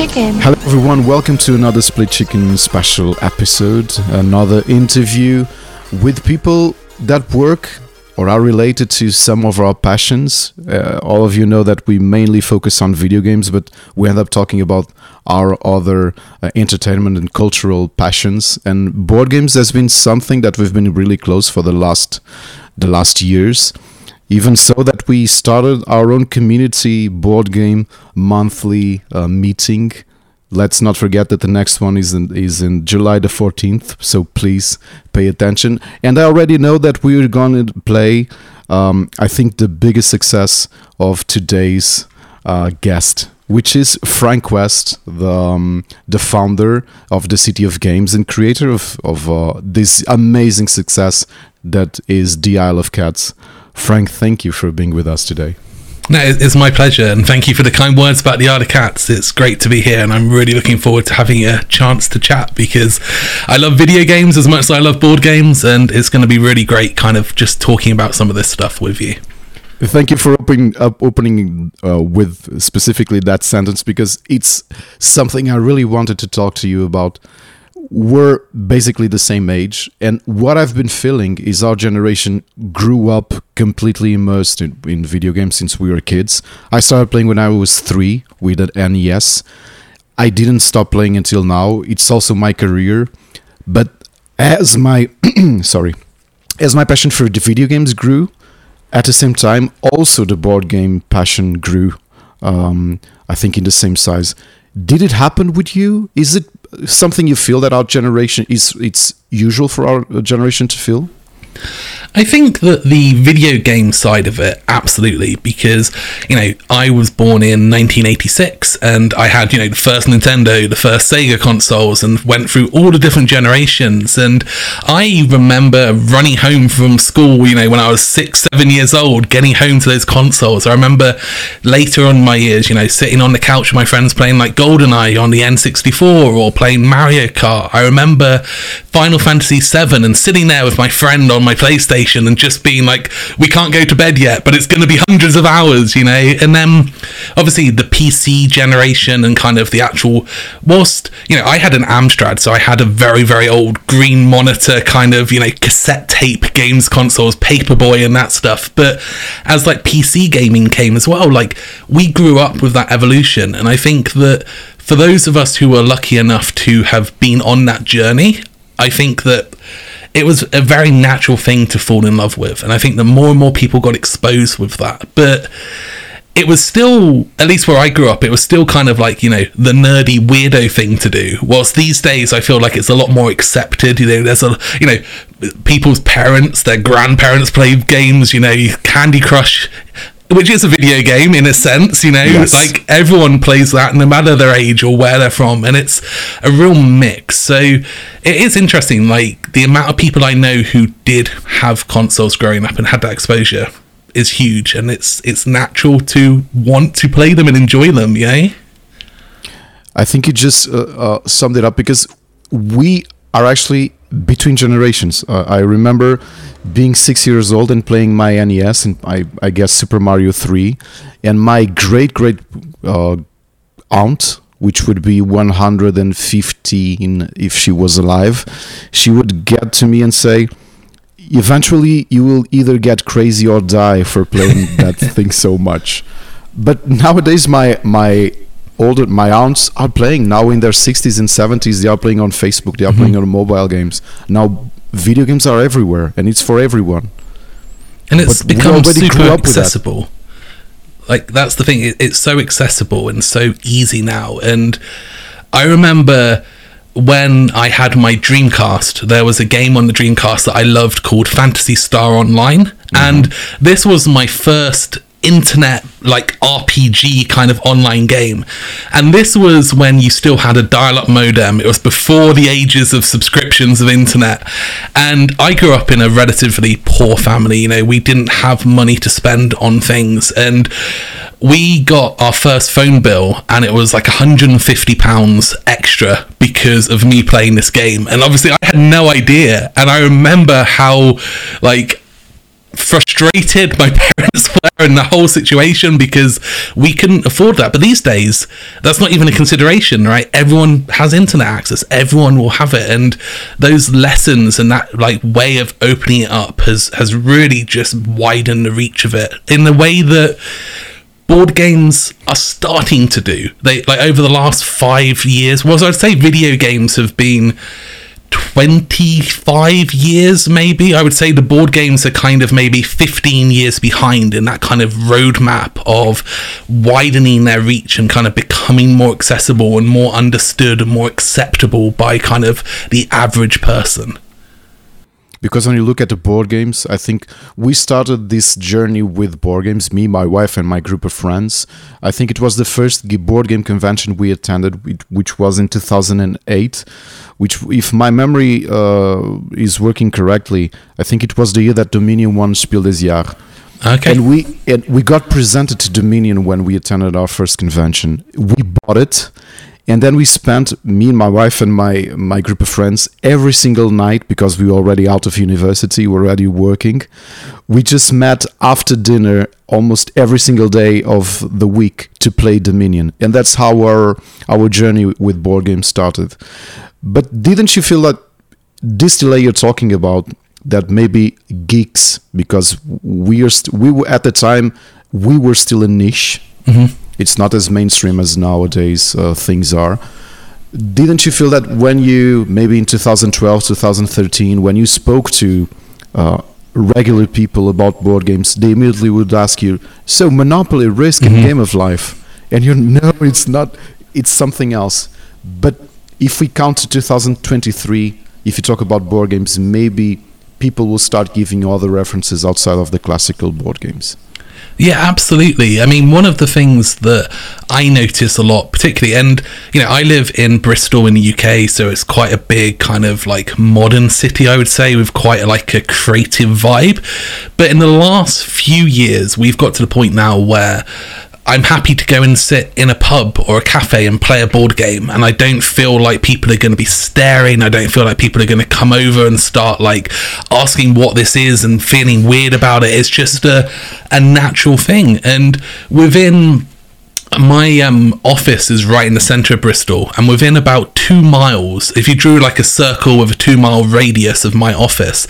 Chicken. Hello, everyone. Welcome to another Split Chicken special episode. Another interview with people that work or are related to some of our passions. Uh, all of you know that we mainly focus on video games, but we end up talking about our other uh, entertainment and cultural passions. And board games has been something that we've been really close for the last the last years. Even so, that we started our own community board game monthly uh, meeting. Let's not forget that the next one is in, is in July the 14th, so please pay attention. And I already know that we're going to play, um, I think, the biggest success of today's uh, guest, which is Frank West, the, um, the founder of the City of Games and creator of, of uh, this amazing success that is The Isle of Cats. Frank, thank you for being with us today. No, it's my pleasure, and thank you for the kind words about the Isle of Cats. It's great to be here, and I'm really looking forward to having a chance to chat because I love video games as much as I love board games, and it's going to be really great, kind of just talking about some of this stuff with you. Thank you for opening up, opening uh, with specifically that sentence because it's something I really wanted to talk to you about we're basically the same age. And what i've been feeling is our generation grew up completely immersed in, in, video games since we were kids. I started playing when i was three with an nes i didn't stop playing until now. It's also my career. But as my sorry as my passion for the video games grew at the same time also the board game passion grew um, i think in the same size. Did it happen with you? Is it something you feel that our generation is it's usual for our generation to feel? I think that the video game side of it, absolutely, because, you know, I was born in 1986 and I had, you know, the first Nintendo, the first Sega consoles, and went through all the different generations. And I remember running home from school, you know, when I was six, seven years old, getting home to those consoles. I remember later on my years, you know, sitting on the couch with my friends playing like GoldenEye on the N64 or playing Mario Kart. I remember Final Fantasy VII and sitting there with my friend on my PlayStation and just being like, we can't go to bed yet, but it's going to be hundreds of hours, you know? And then obviously the PC generation and kind of the actual, whilst, you know, I had an Amstrad, so I had a very, very old green monitor kind of, you know, cassette tape games consoles, Paperboy and that stuff. But as like PC gaming came as well, like we grew up with that evolution. And I think that for those of us who were lucky enough to have been on that journey, I think that it was a very natural thing to fall in love with. And I think that more and more people got exposed with that. But it was still, at least where I grew up, it was still kind of like, you know, the nerdy weirdo thing to do. Whilst these days I feel like it's a lot more accepted. You know, there's a, you know, people's parents, their grandparents play games, you know, Candy Crush which is a video game in a sense, you know, yes. like everyone plays that no matter their age or where they're from, and it's a real mix. So it is interesting, like the amount of people I know who did have consoles growing up and had that exposure is huge, and it's it's natural to want to play them and enjoy them, yeah. I think you just uh, uh, summed it up because we are actually between generations. Uh, I remember being six years old and playing my NES and I, I guess Super Mario 3, and my great great uh, aunt, which would be 115 if she was alive, she would get to me and say, Eventually, you will either get crazy or die for playing that thing so much. But nowadays, my my older my aunts are playing now in their 60s and 70s they are playing on facebook they are mm-hmm. playing on mobile games now video games are everywhere and it's for everyone and it's but become super accessible that. like that's the thing it's so accessible and so easy now and i remember when I had my Dreamcast, there was a game on the Dreamcast that I loved called Phantasy Star Online. Mm-hmm. And this was my first internet like RPG kind of online game. And this was when you still had a dial up modem. It was before the ages of subscriptions of internet. And I grew up in a relatively poor family. You know, we didn't have money to spend on things. And we got our first phone bill and it was like 150 pounds extra because of me playing this game and obviously i had no idea and i remember how like frustrated my parents were in the whole situation because we couldn't afford that. But these days, that's not even a consideration, right? Everyone has internet access, everyone will have it, and those lessons and that like way of opening it up has has really just widened the reach of it in the way that board games are starting to do. They like over the last five years. Well, I'd say video games have been 25 years maybe? I would say the board games are kind of maybe 15 years behind in that kind of roadmap of widening their reach and kind of becoming more accessible and more understood and more acceptable by kind of the average person because when you look at the board games i think we started this journey with board games me my wife and my group of friends i think it was the first board game convention we attended which was in 2008 which if my memory uh, is working correctly i think it was the year that dominion won spiel des jahres Okay. And we and we got presented to Dominion when we attended our first convention. We bought it, and then we spent me and my wife and my my group of friends every single night because we were already out of university we were already working we just met after dinner almost every single day of the week to play dominion. And that's how our our journey with board games started. But didn't you feel that this delay you're talking about that maybe geeks because we are st- we were at the time we were still a niche? Mm-hmm it's not as mainstream as nowadays uh, things are. Didn't you feel that when you maybe in 2012, 2013, when you spoke to uh, regular people about board games, they immediately would ask you, "So Monopoly, Risk, and mm-hmm. Game of Life," and you know it's not, it's something else. But if we count to 2023, if you talk about board games, maybe people will start giving you other references outside of the classical board games. Yeah, absolutely. I mean, one of the things that I notice a lot, particularly, and you know, I live in Bristol in the UK, so it's quite a big kind of like modern city, I would say, with quite a, like a creative vibe. But in the last few years, we've got to the point now where I'm happy to go and sit in a pub or a cafe and play a board game, and I don't feel like people are going to be staring. I don't feel like people are going to come over and start like asking what this is and feeling weird about it. It's just a a natural thing, and within my um, office is right in the centre of Bristol, and within about two miles, if you drew like a circle with a two mile radius of my office,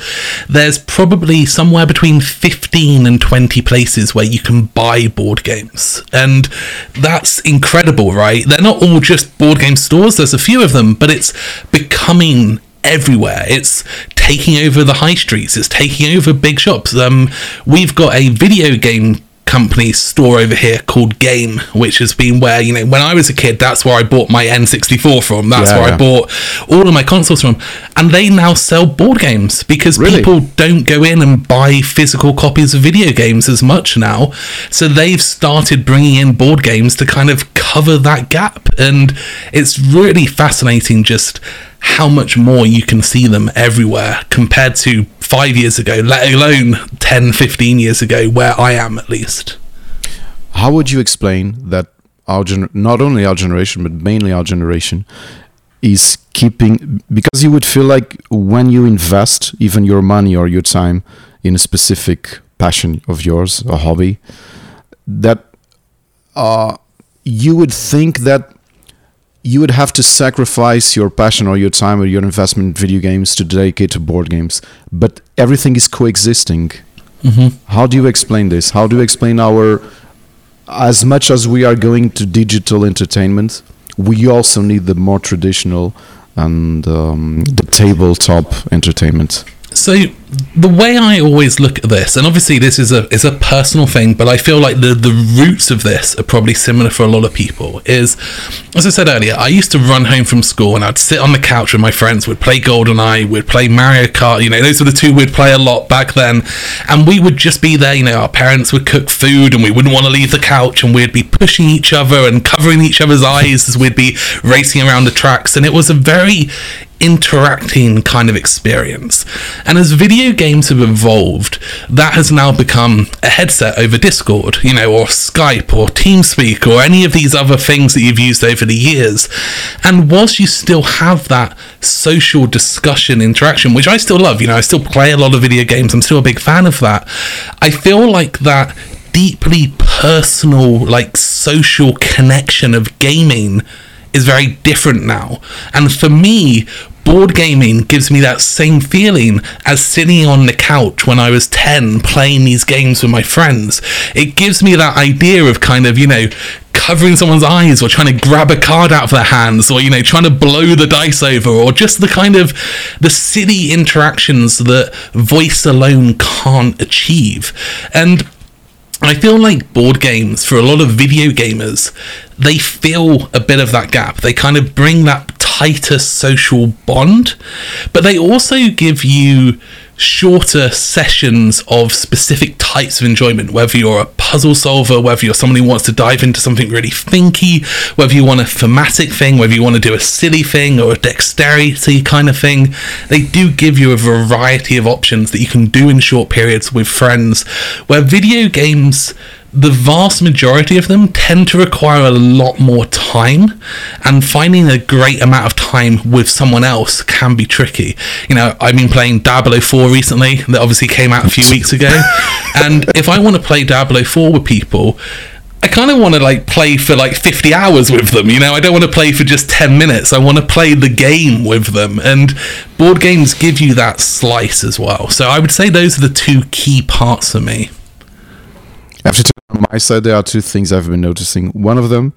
there's probably somewhere between 15 and 20 places where you can buy board games. And that's incredible, right? They're not all just board game stores, there's a few of them, but it's becoming everywhere. It's taking over the high streets. It's taking over big shops. Um, we've got a video game company store over here called Game, which has been where, you know, when I was a kid, that's where I bought my N64 from. That's yeah, where yeah. I bought all of my consoles from. And they now sell board games because really? people don't go in and buy physical copies of video games as much now. So they've started bringing in board games to kind of cover that gap. And it's really fascinating just how much more you can see them everywhere compared to five years ago, let alone 10, 15 years ago, where I am at least. How would you explain that our gener- not only our generation, but mainly our generation, is keeping because you would feel like when you invest even your money or your time in a specific passion of yours, a hobby, that uh, you would think that you would have to sacrifice your passion or your time or your investment in video games to dedicate to board games. But everything is coexisting. Mm-hmm. How do you explain this? How do you explain our, as much as we are going to digital entertainment, we also need the more traditional and um, the tabletop entertainment? So the way I always look at this, and obviously this is a is a personal thing, but I feel like the the roots of this are probably similar for a lot of people. Is as I said earlier, I used to run home from school and I'd sit on the couch with my friends. We'd play GoldenEye, we'd play Mario Kart. You know, those were the two we'd play a lot back then, and we would just be there. You know, our parents would cook food, and we wouldn't want to leave the couch, and we'd be pushing each other and covering each other's eyes as we'd be racing around the tracks, and it was a very interacting kind of experience. And as video video games have evolved, that has now become a headset over Discord, you know, or Skype or TeamSpeak or any of these other things that you've used over the years. And whilst you still have that social discussion interaction, which I still love, you know, I still play a lot of video games, I'm still a big fan of that. I feel like that deeply personal, like social connection of gaming is very different now. And for me, board gaming gives me that same feeling as sitting on the couch when I was 10 playing these games with my friends. It gives me that idea of kind of, you know, covering someone's eyes or trying to grab a card out of their hands or you know trying to blow the dice over or just the kind of the silly interactions that voice alone can't achieve and I feel like board games for a lot of video gamers, they fill a bit of that gap. They kind of bring that tighter social bond, but they also give you shorter sessions of specific types of enjoyment, whether you're a puzzle solver, whether you're someone who wants to dive into something really thinky, whether you want a thematic thing, whether you want to do a silly thing or a dexterity kind of thing. They do give you a variety of options that you can do in short periods with friends, where video games the vast majority of them tend to require a lot more time and finding a great amount of time with someone else can be tricky you know i've been playing diablo 4 recently that obviously came out a few weeks ago and if i want to play diablo 4 with people I kind of want to like play for like 50 hours with them, you know. I don't want to play for just 10 minutes. I want to play the game with them. And board games give you that slice as well. So I would say those are the two key parts for me. After on my side, there are two things I've been noticing. One of them,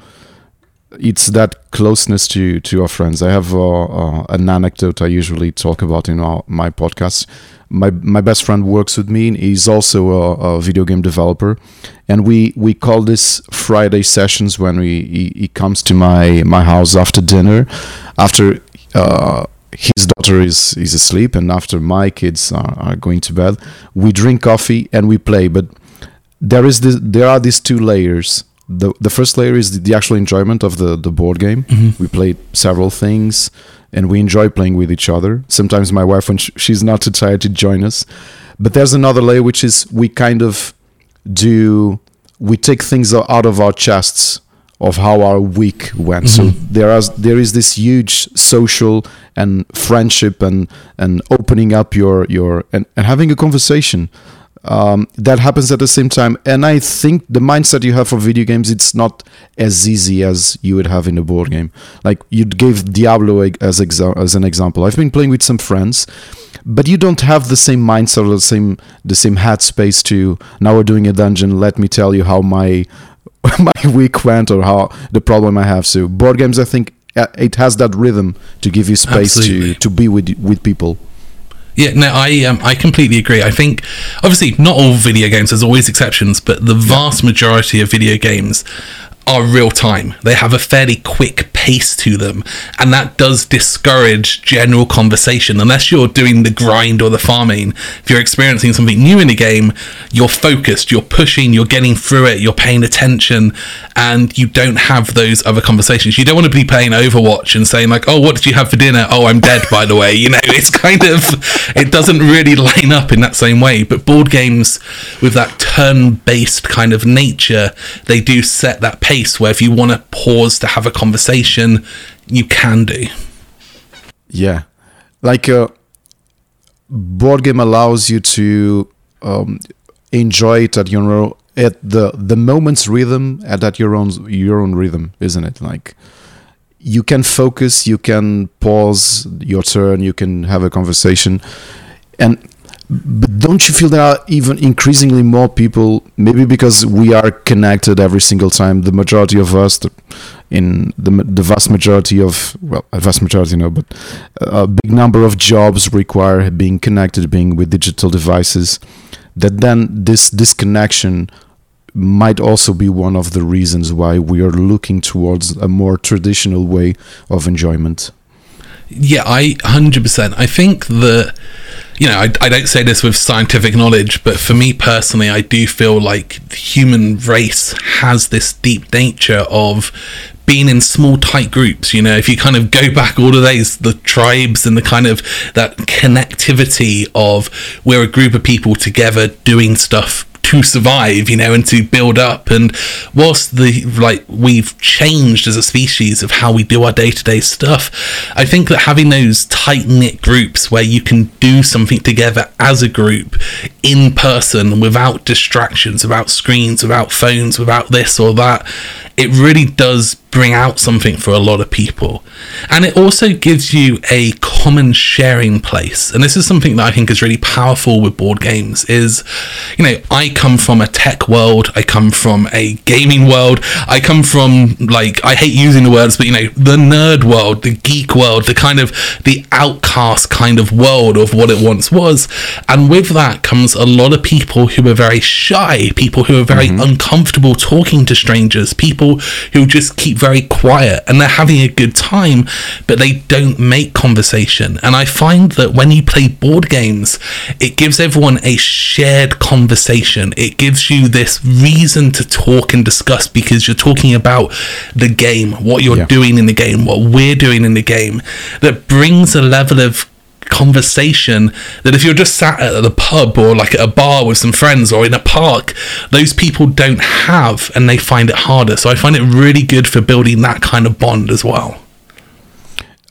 it's that closeness to to our friends. I have uh, uh, an anecdote I usually talk about in our, my podcast. My my best friend works with me. He's also a, a, video game developer, and we we call this Friday sessions when we he, he comes to my my house after dinner, after. Uh, his daughter is, is asleep and after my kids are, are going to bed we drink coffee and we play but there is this there are these two layers. The the first layer is the, the actual enjoyment of the the board game. Mm-hmm. we played several things and we enjoy playing with each other. Sometimes my wife when she's not too tired to join us. But there's another layer which is we kind of do we take things out of our chests of how our week went. Mm-hmm. so there is there is this huge social and friendship and and opening up your your and, and having a conversation um, that happens at the same time. And i think the mindset you have for video games it's not as easy as you would have in a board game. Like you gave diablo as, exa- as an example. I've been playing with some friends but you don't have the same mindset or the same the same headspace to now we're doing a dungeon let me tell you how my my week went or how the problem i have. So board games i think uh, it has that rhythm to give you space to to be with with people yeah, no, I um, I completely agree. I think obviously not all video games. There's always exceptions, but the vast majority of video games are real time. They have a fairly quick pace to them, and that does discourage general conversation. Unless you're doing the grind or the farming, if you're experiencing something new in the game, you're focused, you're pushing, you're getting through it, you're paying attention, and you don't have those other conversations. You don't want to be playing Overwatch and saying, like, oh, what did you have for dinner? Oh, I'm dead, by the way. You know, it's kind of, it doesn't really line up in that same way. But board games with that turn based kind of nature, they do set that pace where if you want to pause to have a conversation, you can do. Yeah, like a uh, board game allows you to um, enjoy it at your own, at the the moment's rhythm and at your own your own rhythm, isn't it? Like you can focus, you can pause your turn, you can have a conversation, and but don't you feel there are even increasingly more people maybe because we are connected every single time the majority of us in the, the vast majority of well a vast majority no but a big number of jobs require being connected being with digital devices that then this disconnection might also be one of the reasons why we are looking towards a more traditional way of enjoyment yeah i 100% i think that you know, I, I don't say this with scientific knowledge, but for me personally, I do feel like the human race has this deep nature of being in small tight groups. You know if you kind of go back all of those the tribes and the kind of that connectivity of we're a group of people together doing stuff to survive, you know, and to build up. And whilst the like we've changed as a species of how we do our day to day stuff, I think that having those tight knit groups where you can do something together as a group in person without distractions, without screens, without phones, without this or that, it really does bring out something for a lot of people. And it also gives you a common sharing place. And this is something that I think is really powerful with board games is, you know, I come from a tech world, I come from a gaming world, I come from like I hate using the words, but you know, the nerd world, the geek world, the kind of the outcast kind of world of what it once was. And with that comes a lot of people who are very shy, people who are very mm-hmm. uncomfortable talking to strangers, people who just keep very quiet and they're having a good time, but they don't make conversation. And I find that when you play board games, it gives everyone a shared conversation. It gives you this reason to talk and discuss because you're talking about the game, what you're yeah. doing in the game, what we're doing in the game, that brings a level of conversation that if you're just sat at the pub or like at a bar with some friends or in a park, those people don't have and they find it harder. So I find it really good for building that kind of bond as well.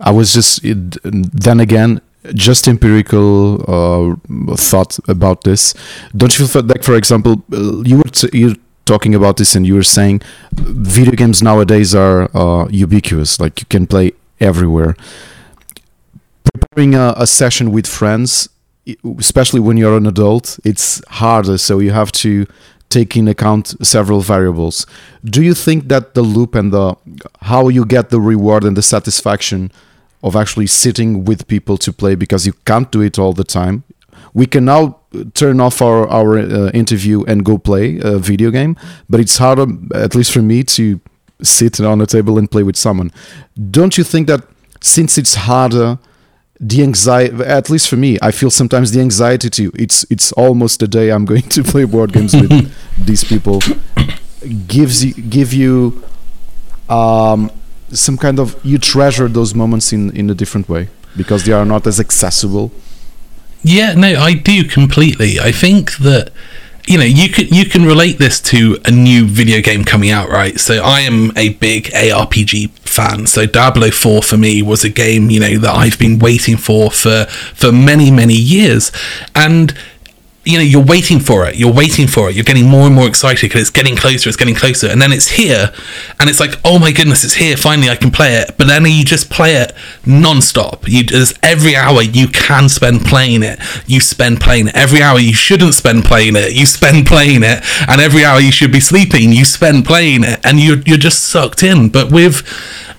I was just, then again, just empirical uh, thought about this. Don't you feel like, for example, uh, you were t- you talking about this and you were saying video games nowadays are uh, ubiquitous, like you can play everywhere preparing a, a session with friends, especially when you're an adult, it's harder. So you have to take in account several variables. Do you think that the loop and the how you get the reward and the satisfaction of actually sitting with people to play because you can't do it all the time? We can now turn off our our uh, interview and go play a video game, but it's harder, at least for me, to sit on a table and play with someone. Don't you think that since it's harder? The anxiety at least for me i feel sometimes the anxiety too it's it's almost the day i'm going to play board games with these people. Gives you give you um, some kind of you treasure those moments in in a different way because they are not as accessible. Yeah no i do completely. I think that you know you can you can relate this to a new video game coming out right? So i am a big arpg fan. So diablo 4 for me was a game you know that i've been waiting for for for many many years. And you know you're waiting for it. You're waiting for it. You're getting more and more excited because it's getting closer it's getting closer. And then it's here and it's like oh my goodness it's here. Finally i can play it. But then you just play it non-stop. You there's every hour you can spend playing it. You spend playing it. Every hour you shouldn't spend playing it you spend playing it. And every hour you should be sleeping you spend playing it. And you're, you're just sucked in. But with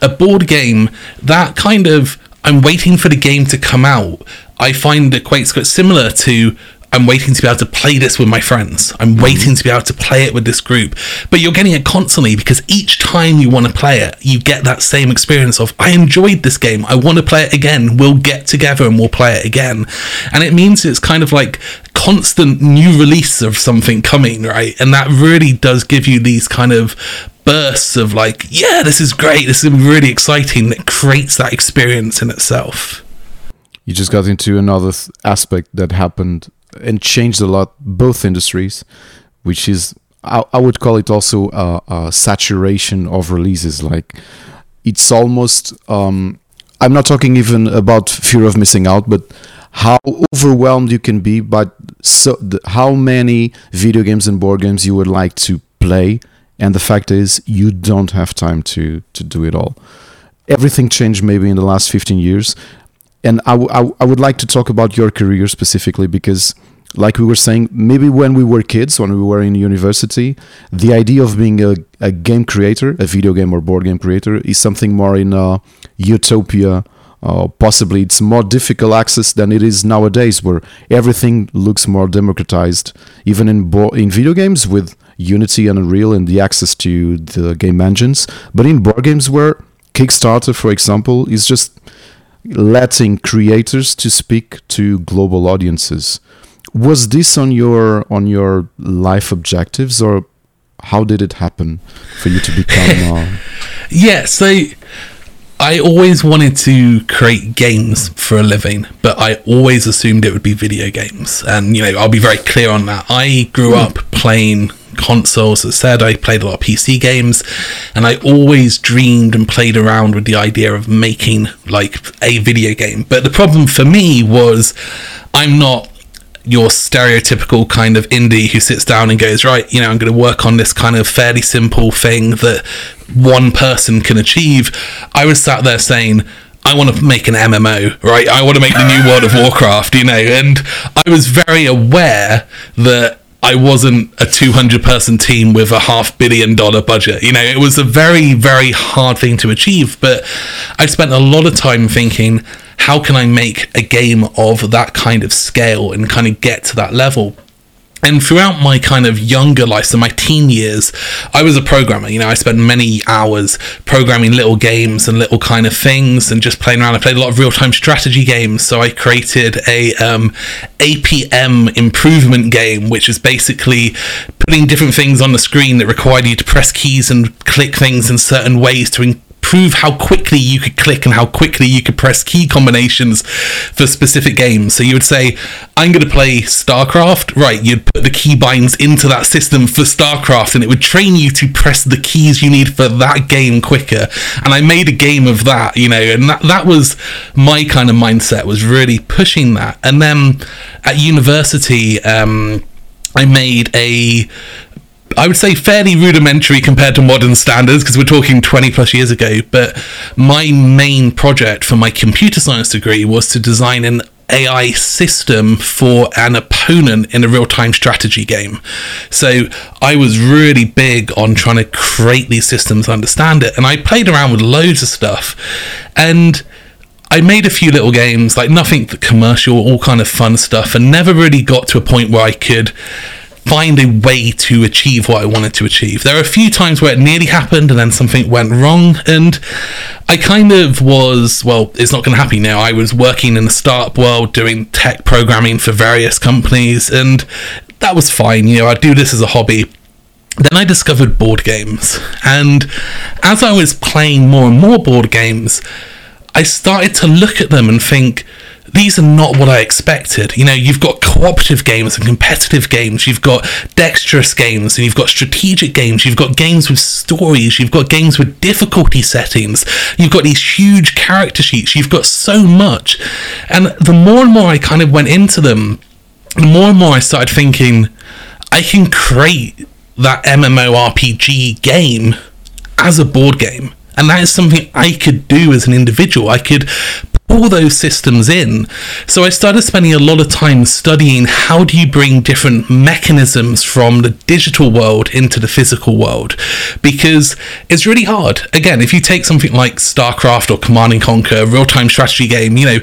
a board game that kind of i'm waiting for the game to come out I find it quite similar to I'm waiting to be able to play this with my friends. I'm waiting to be able to play it with this group. But you're getting it constantly because each time you want to play it, you get that same experience of, I enjoyed this game. I want to play it again. We'll get together and we'll play it again. And it means it's kind of like constant new release of something coming, right? And that really does give you these kind of bursts of like, yeah, this is great. This is really exciting. That creates that experience in itself. You just got into another th- aspect that happened and changed a lot both industries, which is I, I would call it also a, a, saturation of releases. Like it's almost um, I'm not talking even about fear of missing out, but how overwhelmed you can be by so the, how many video games and board games you would like to play, and the fact is you don't have time to to do it all. Everything changed maybe in the last 15 years and I, w- I, w- I would like to talk about your career specifically because like we were saying maybe when we were kids when we were in university the idea of being a, a game creator a video game or board game creator is something more in a utopia uh, possibly it's more difficult access than it is nowadays where everything looks more democratized even in bo- in video games with unity and unreal and the access to the game engines. But in board games where kickstarter for example is just letting creators to speak to global audiences. Was this on your on your life objectives, or how did it happen for you to become? Uh, Yeah, so I always wanted to create games for a living, but I always assumed it would be video games. And, you know, I'll be very clear on that. I grew up playing consoles. As said, I played a lot of PC games, and I always dreamed and played around with the idea of making like a video game. But the problem for me was I'm not your stereotypical kind of indie who sits down and goes, right, you know, I'm going to work on this kind of fairly simple thing that one person can achieve. I was sat there saying, I want to make an MMO, right? I want to make the new World of Warcraft, you know, and I was very aware that I wasn't a 200 person team with a half billion dollar budget. You know, it was a very, very hard thing to achieve, but I spent a lot of time thinking, how can I make a game of that kind of scale and kind of get to that level? And throughout my kind of younger life, so my teen years, I was a programmer. You know, I spent many hours programming little games and little kind of things and just playing around. I played a lot of real time strategy games. So I created a um, APM improvement game, which is basically putting different things on the screen that required you to press keys and click things in certain ways to prove how quickly you could click and how quickly you could press key combinations for specific games. So you would say, I'm going to play StarCraft. Right, you'd put the keybinds into that system for StarCraft and it would train you to press the keys you need for that game quicker. And I made a game of that, you know, and that, that was my kind of mindset, was really pushing that. And then at university, um, I made a I would say fairly rudimentary compared to modern standards because we're talking 20 plus years ago. But my main project for my computer science degree was to design an AI system for an opponent in a real time strategy game. So I was really big on trying to create these systems, understand it, and I played around with loads of stuff. And I made a few little games, like nothing commercial, all kind of fun stuff, and never really got to a point where I could find a way to achieve what I wanted to achieve. There are a few times where it nearly happened and then something went wrong, and I kind of was, well, it's not going to happen now. I was working in the startup world doing tech programming for various companies, and that was fine. You know, I do this as a hobby. Then I discovered board games, and as I was playing more and more board games, I started to look at them and think, these are not what I expected. You know, you've got cooperative games and competitive games, you've got dexterous games, and you've got strategic games, you've got games with stories, you've got games with difficulty settings, you've got these huge character sheets, you've got so much. And the more and more I kind of went into them, the more and more I started thinking, I can create that MMORPG game as a board game. And that is something I could do as an individual. I could all those systems in. So I started spending a lot of time studying how do you bring different mechanisms from the digital world into the physical world because it's really hard. Again, if you take something like StarCraft or Command and Conquer, a real-time strategy game, you know,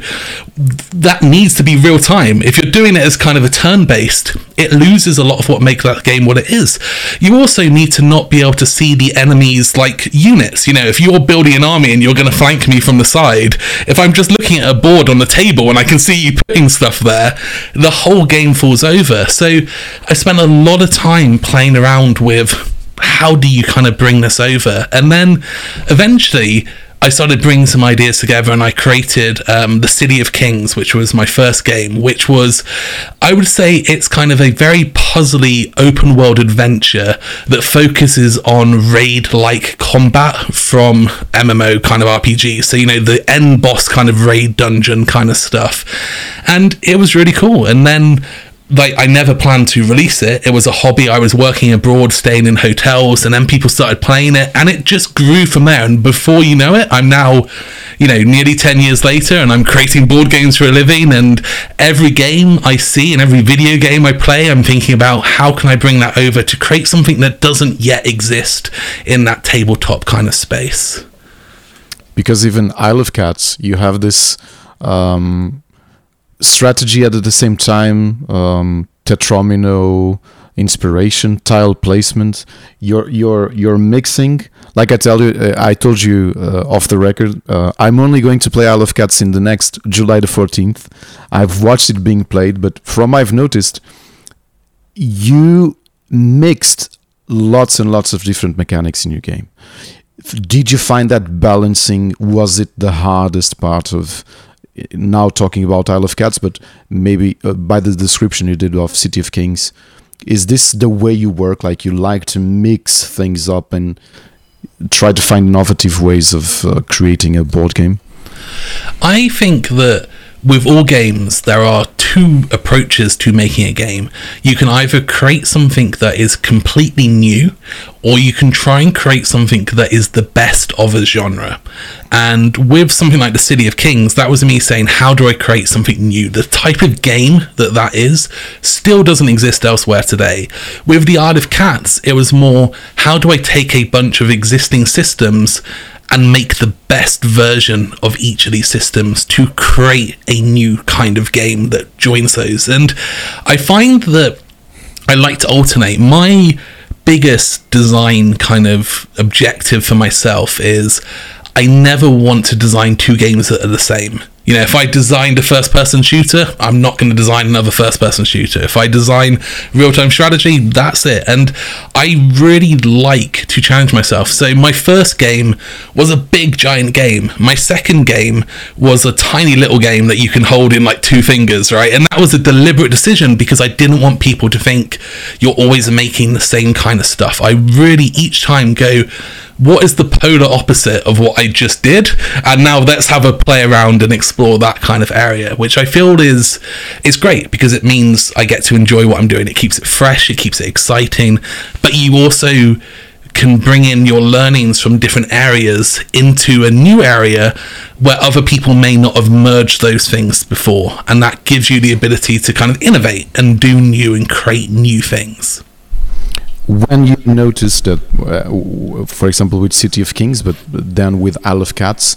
that needs to be real time. If you're doing it as kind of a turn based, it loses a lot of what makes that game what it is. You also need to not be able to see the enemies like units. You know, if you're building an army and you're going to flank me from the side, if I'm just looking at a board on the table and I can see you putting stuff there, the whole game falls over. So I spent a lot of time playing around with how do you kind of bring this over? And then eventually, I started bringing some ideas together and I created um, The City of Kings, which was my first game, which was, I would say, it's kind of a very puzzly open world adventure that focuses on raid like combat from MMO kind of RPG. So, you know, the end boss kind of raid dungeon kind of stuff. And it was really cool. And then like I never planned to release it. It was a hobby. I was working abroad, staying in hotels, and then people started playing it, and it just grew from there. And before you know it, I'm now, you know, nearly ten years later, and I'm creating board games for a living. And every game I see and every video game I play, I'm thinking about how can I bring that over to create something that doesn't yet exist in that tabletop kind of space. Because even Isle of Cats, you have this. Um strategy at the same time, um, tetromino inspiration, tile placement. You're you're you're mixing. Like I tell you, uh, I told you uh, off the record. Uh, I'm only going to play Isle of Cats in the next July the 14th. I've watched it being played, but from I've noticed, you mixed lots and lots of different mechanics in your game did you find that balancing was it the hardest part of now talking about Isle of Cats, but maybe uh, by the description you did of City of Kings, is this the way you work? Like you like to mix things up and try to find innovative ways of uh, creating a board game? I think that with all games, there are two approaches to making a game. You can either create something that is completely new, or you can try and create something that is the best of a genre. And with something like the City of Kings, that was me saying, how do I create something new? The type of game that that is still doesn't exist elsewhere today. With the Isle of Cats, it was more, how do I take a bunch of existing systems and make the best version of each of these systems to create a new kind of game that joins those. And I find that I like to alternate. My biggest design kind of objective for myself is I never want to design two games that are the same. You know, if I designed a first person shooter, I'm not going to design another first person shooter. If I design real time strategy, that's it. And I really like to challenge myself. So, my first game was a big, giant game. My second game was a tiny little game that you can hold in like two fingers, right? And that was a deliberate decision because I didn't want people to think you're always making the same kind of stuff. I really each time go, what is the polar opposite of what I just did? And now let's have a play around and explore that kind of area, which I feel is is great because it means I get to enjoy what I'm doing. It keeps it fresh, it keeps it exciting, but you also can bring in your learnings from different areas into a new area where other people may not have merged those things before. And that gives you the ability to kind of innovate and do new and create new things when you noticed that, uh, for example, with City of Kings, but then with Isle of Cats,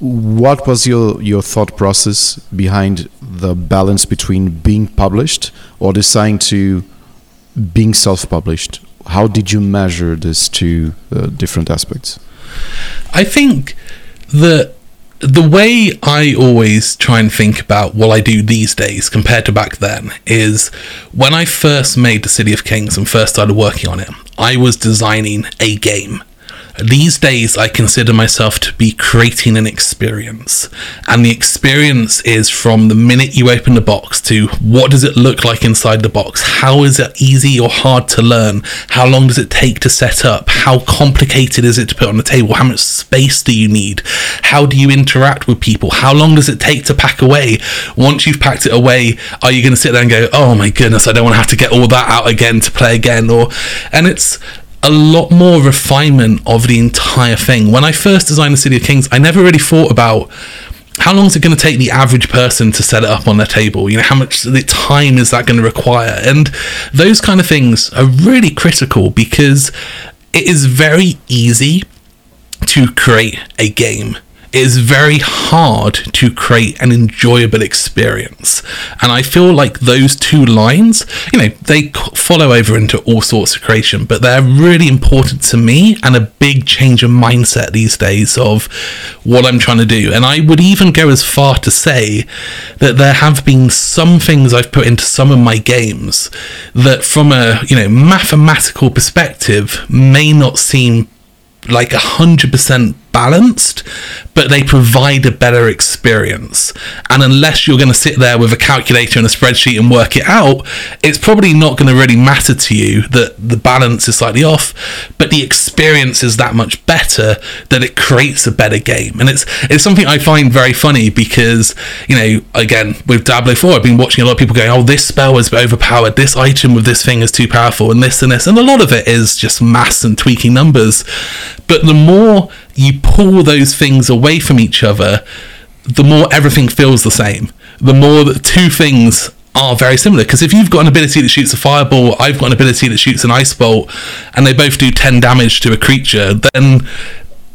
what was your, your thought process behind the balance between being published or deciding to being self-published? How did you measure these two uh, different aspects? I think that the way I always try and think about what I do these days compared to back then is when I first made the City of Kings and first started working on it, I was designing a game. These days, I consider myself to be creating an experience. And the experience is from the minute you open the box to what does it look like inside the box? How is it easy or hard to learn? How long does it take to set up? How complicated is it to put on the table? How much space do you need? How do you interact with people? How long does it take to pack away? Once you've packed it away, are you going to sit there and go, oh my goodness, I don't want to have to get all that out again to play again? Or, and it's, a lot more refinement of the entire thing. When I first designed the City of Kings, I never really thought about how long is it going to take the average person to set it up on their table? You know, how much time is that going to require? And those kind of things are really critical because it is very easy to create a game it is very hard to create an enjoyable experience. And I feel like those two lines, you know, they follow over into all sorts of creation, but they're really important to me and a big change of mindset these days of what I'm trying to do. And I would even go as far to say that there have been some things I've put into some of my games that from a, you know, mathematical perspective may not seem like a hundred percent balanced, but they provide a better experience. And unless you're going to sit there with a calculator and a spreadsheet and work it out, it's probably not going to really matter to you that the balance is slightly off, but the experience is that much better that it creates a better game. And it's it's something I find very funny because, you know, again, with Diablo 4, I've been watching a lot of people going, oh, this spell is overpowered, this item with this thing is too powerful, and this and this. And a lot of it is just mass and tweaking numbers. But the more you pull those things away from each other, the more everything feels the same. The more that two things are very similar. Because if you've got an ability that shoots a fireball, I've got an ability that shoots an ice bolt, and they both do 10 damage to a creature, then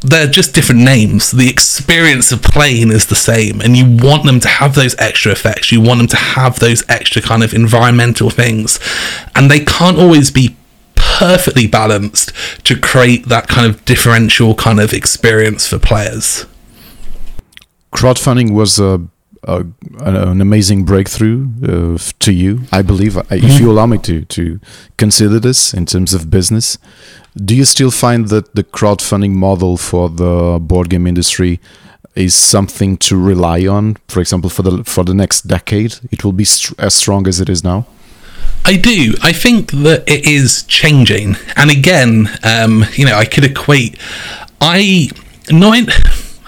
they're just different names. The experience of playing is the same, and you want them to have those extra effects. You want them to have those extra kind of environmental things, and they can't always be perfectly balanced to create that kind of differential kind of experience for players. Crowdfunding was a, a an amazing breakthrough uh, to you, I believe. If you allow me to to consider this in terms of business, Do you still find that the crowdfunding model for the board game industry is something to rely on? For example, for the for the next decade, it will be st- as strong as it is now. I do. I think that it is changing, and again, um, you know, I could equate. I not in,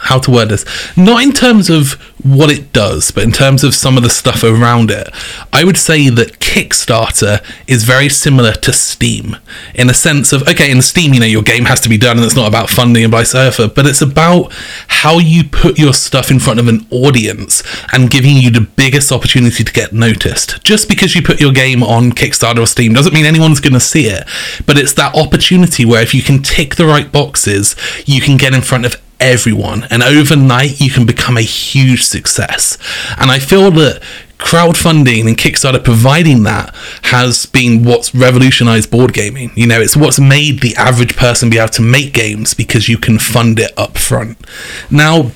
how to word this, not in terms of what it does, but in terms of some of the stuff around it. I would say that Kickstarter is very similar to Steam in a sense of okay, in Steam, you know, your game has to be done, and it's not about funding and vice versa, but it's about how you put your stuff in front of an audience and giving you the biggest opportunity to get noticed. Just because you put your game on Kickstarter or Steam doesn't mean anyone's going to see it, but it's that opportunity where if you can tick the right boxes, you can get in front of everyone and overnight you can become a huge success. And i feel that crowdfunding and kickstarter providing that has been what's revolutionized board gaming. You know it's what's made the average person be able to make games because you can fund it up front now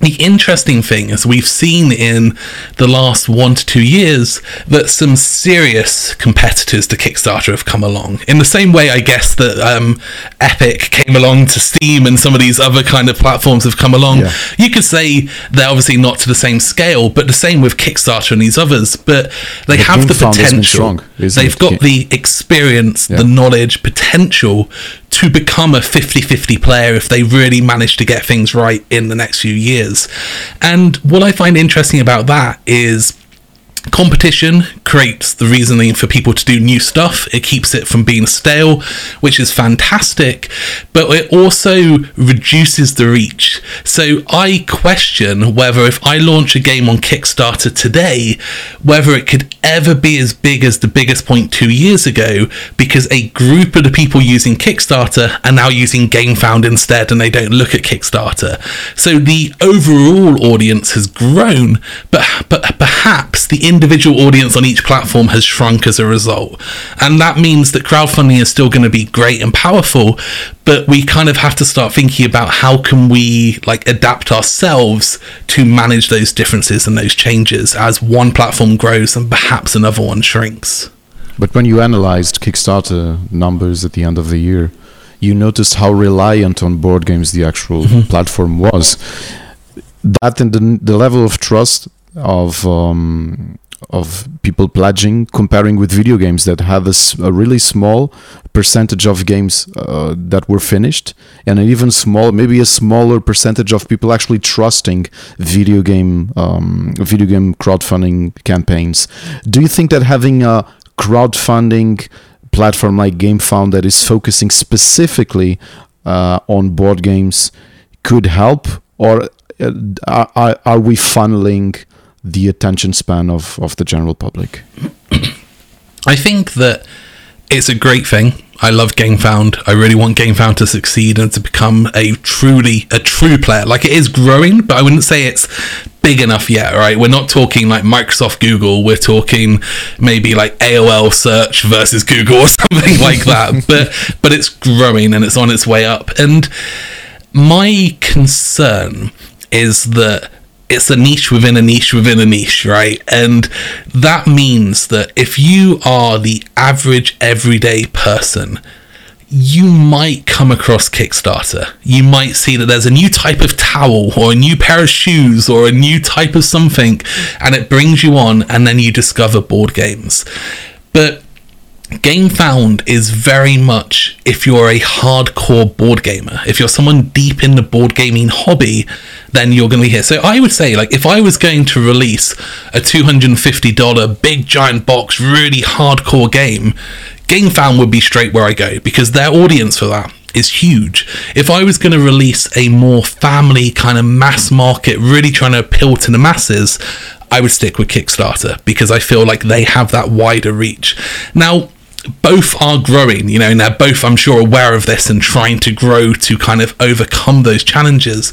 the interesting thing is we've seen in the last one to two years that some serious competitors to Kickstarter have come along. In the same way, I guess that um, Epic came along to Steam and some of these other kind of platforms have come along. Yeah. You could say they're obviously not to the same scale, but the same with Kickstarter and these others. But they the have the potential. Strong, They've it? got the experience, yeah. the knowledge, potential to become a 50-50 player if they really manage to get things right in the next few years. And what I find interesting about that is Competition creates the reasoning for people to do new stuff. It keeps it from being stale, which is fantastic, but it also reduces the reach. So I question whether if I launch a game on Kickstarter today, whether it could ever be as big as the biggest point two years ago, because a group of the people using Kickstarter are now using GameFound instead and they don't look at Kickstarter. So the overall audience has grown, but but perhaps the individual audience on each platform has shrunk as a result. And that means that crowdfunding is still going to be great and powerful, but we kind of have to start thinking about how can we like adapt ourselves to manage those differences and those changes as one platform grows and perhaps another one shrinks. But when you analyzed Kickstarter numbers at the end of the year, you noticed how reliant on board games the actual mm-hmm. platform was. That and the, the level of trust of um, of people pledging comparing with video games that had a, a really small percentage of games uh, that were finished and an even small maybe a smaller percentage of people actually trusting video game um, video game crowdfunding campaigns. Do you think that having a crowdfunding platform like gamefound that is focusing specifically uh, on board games could help? Or uh, are, are we funneling the attention span of, of the general public? I think that it's a great thing. I love GameFound. I really want GameFound to succeed and to become a truly a true player. Like it is growing, but I wouldn't say it's big enough yet, right? We're not talking like Microsoft Google. We're talking maybe like AOL search versus Google or something like that. but but it's growing and it's on its way up. And my concern is that it's a niche within a niche within a niche, right? And that means that if you are the average everyday person, you might come across Kickstarter. You might see that there's a new type of towel or a new pair of shoes or a new type of something, and it brings you on, and then you discover board games. But GameFound is very much if you're a hardcore board gamer, if you're someone deep in the board gaming hobby, then you're going to be here. So I would say, like, if I was going to release a $250 big giant box, really hardcore game, Game Found would be straight where I go because their audience for that is huge. If I was going to release a more family kind of mass market, really trying to appeal to the masses, I would stick with Kickstarter because I feel like they have that wider reach. Now, both are growing, you know, and they're both, I'm sure, aware of this and trying to grow to kind of overcome those challenges.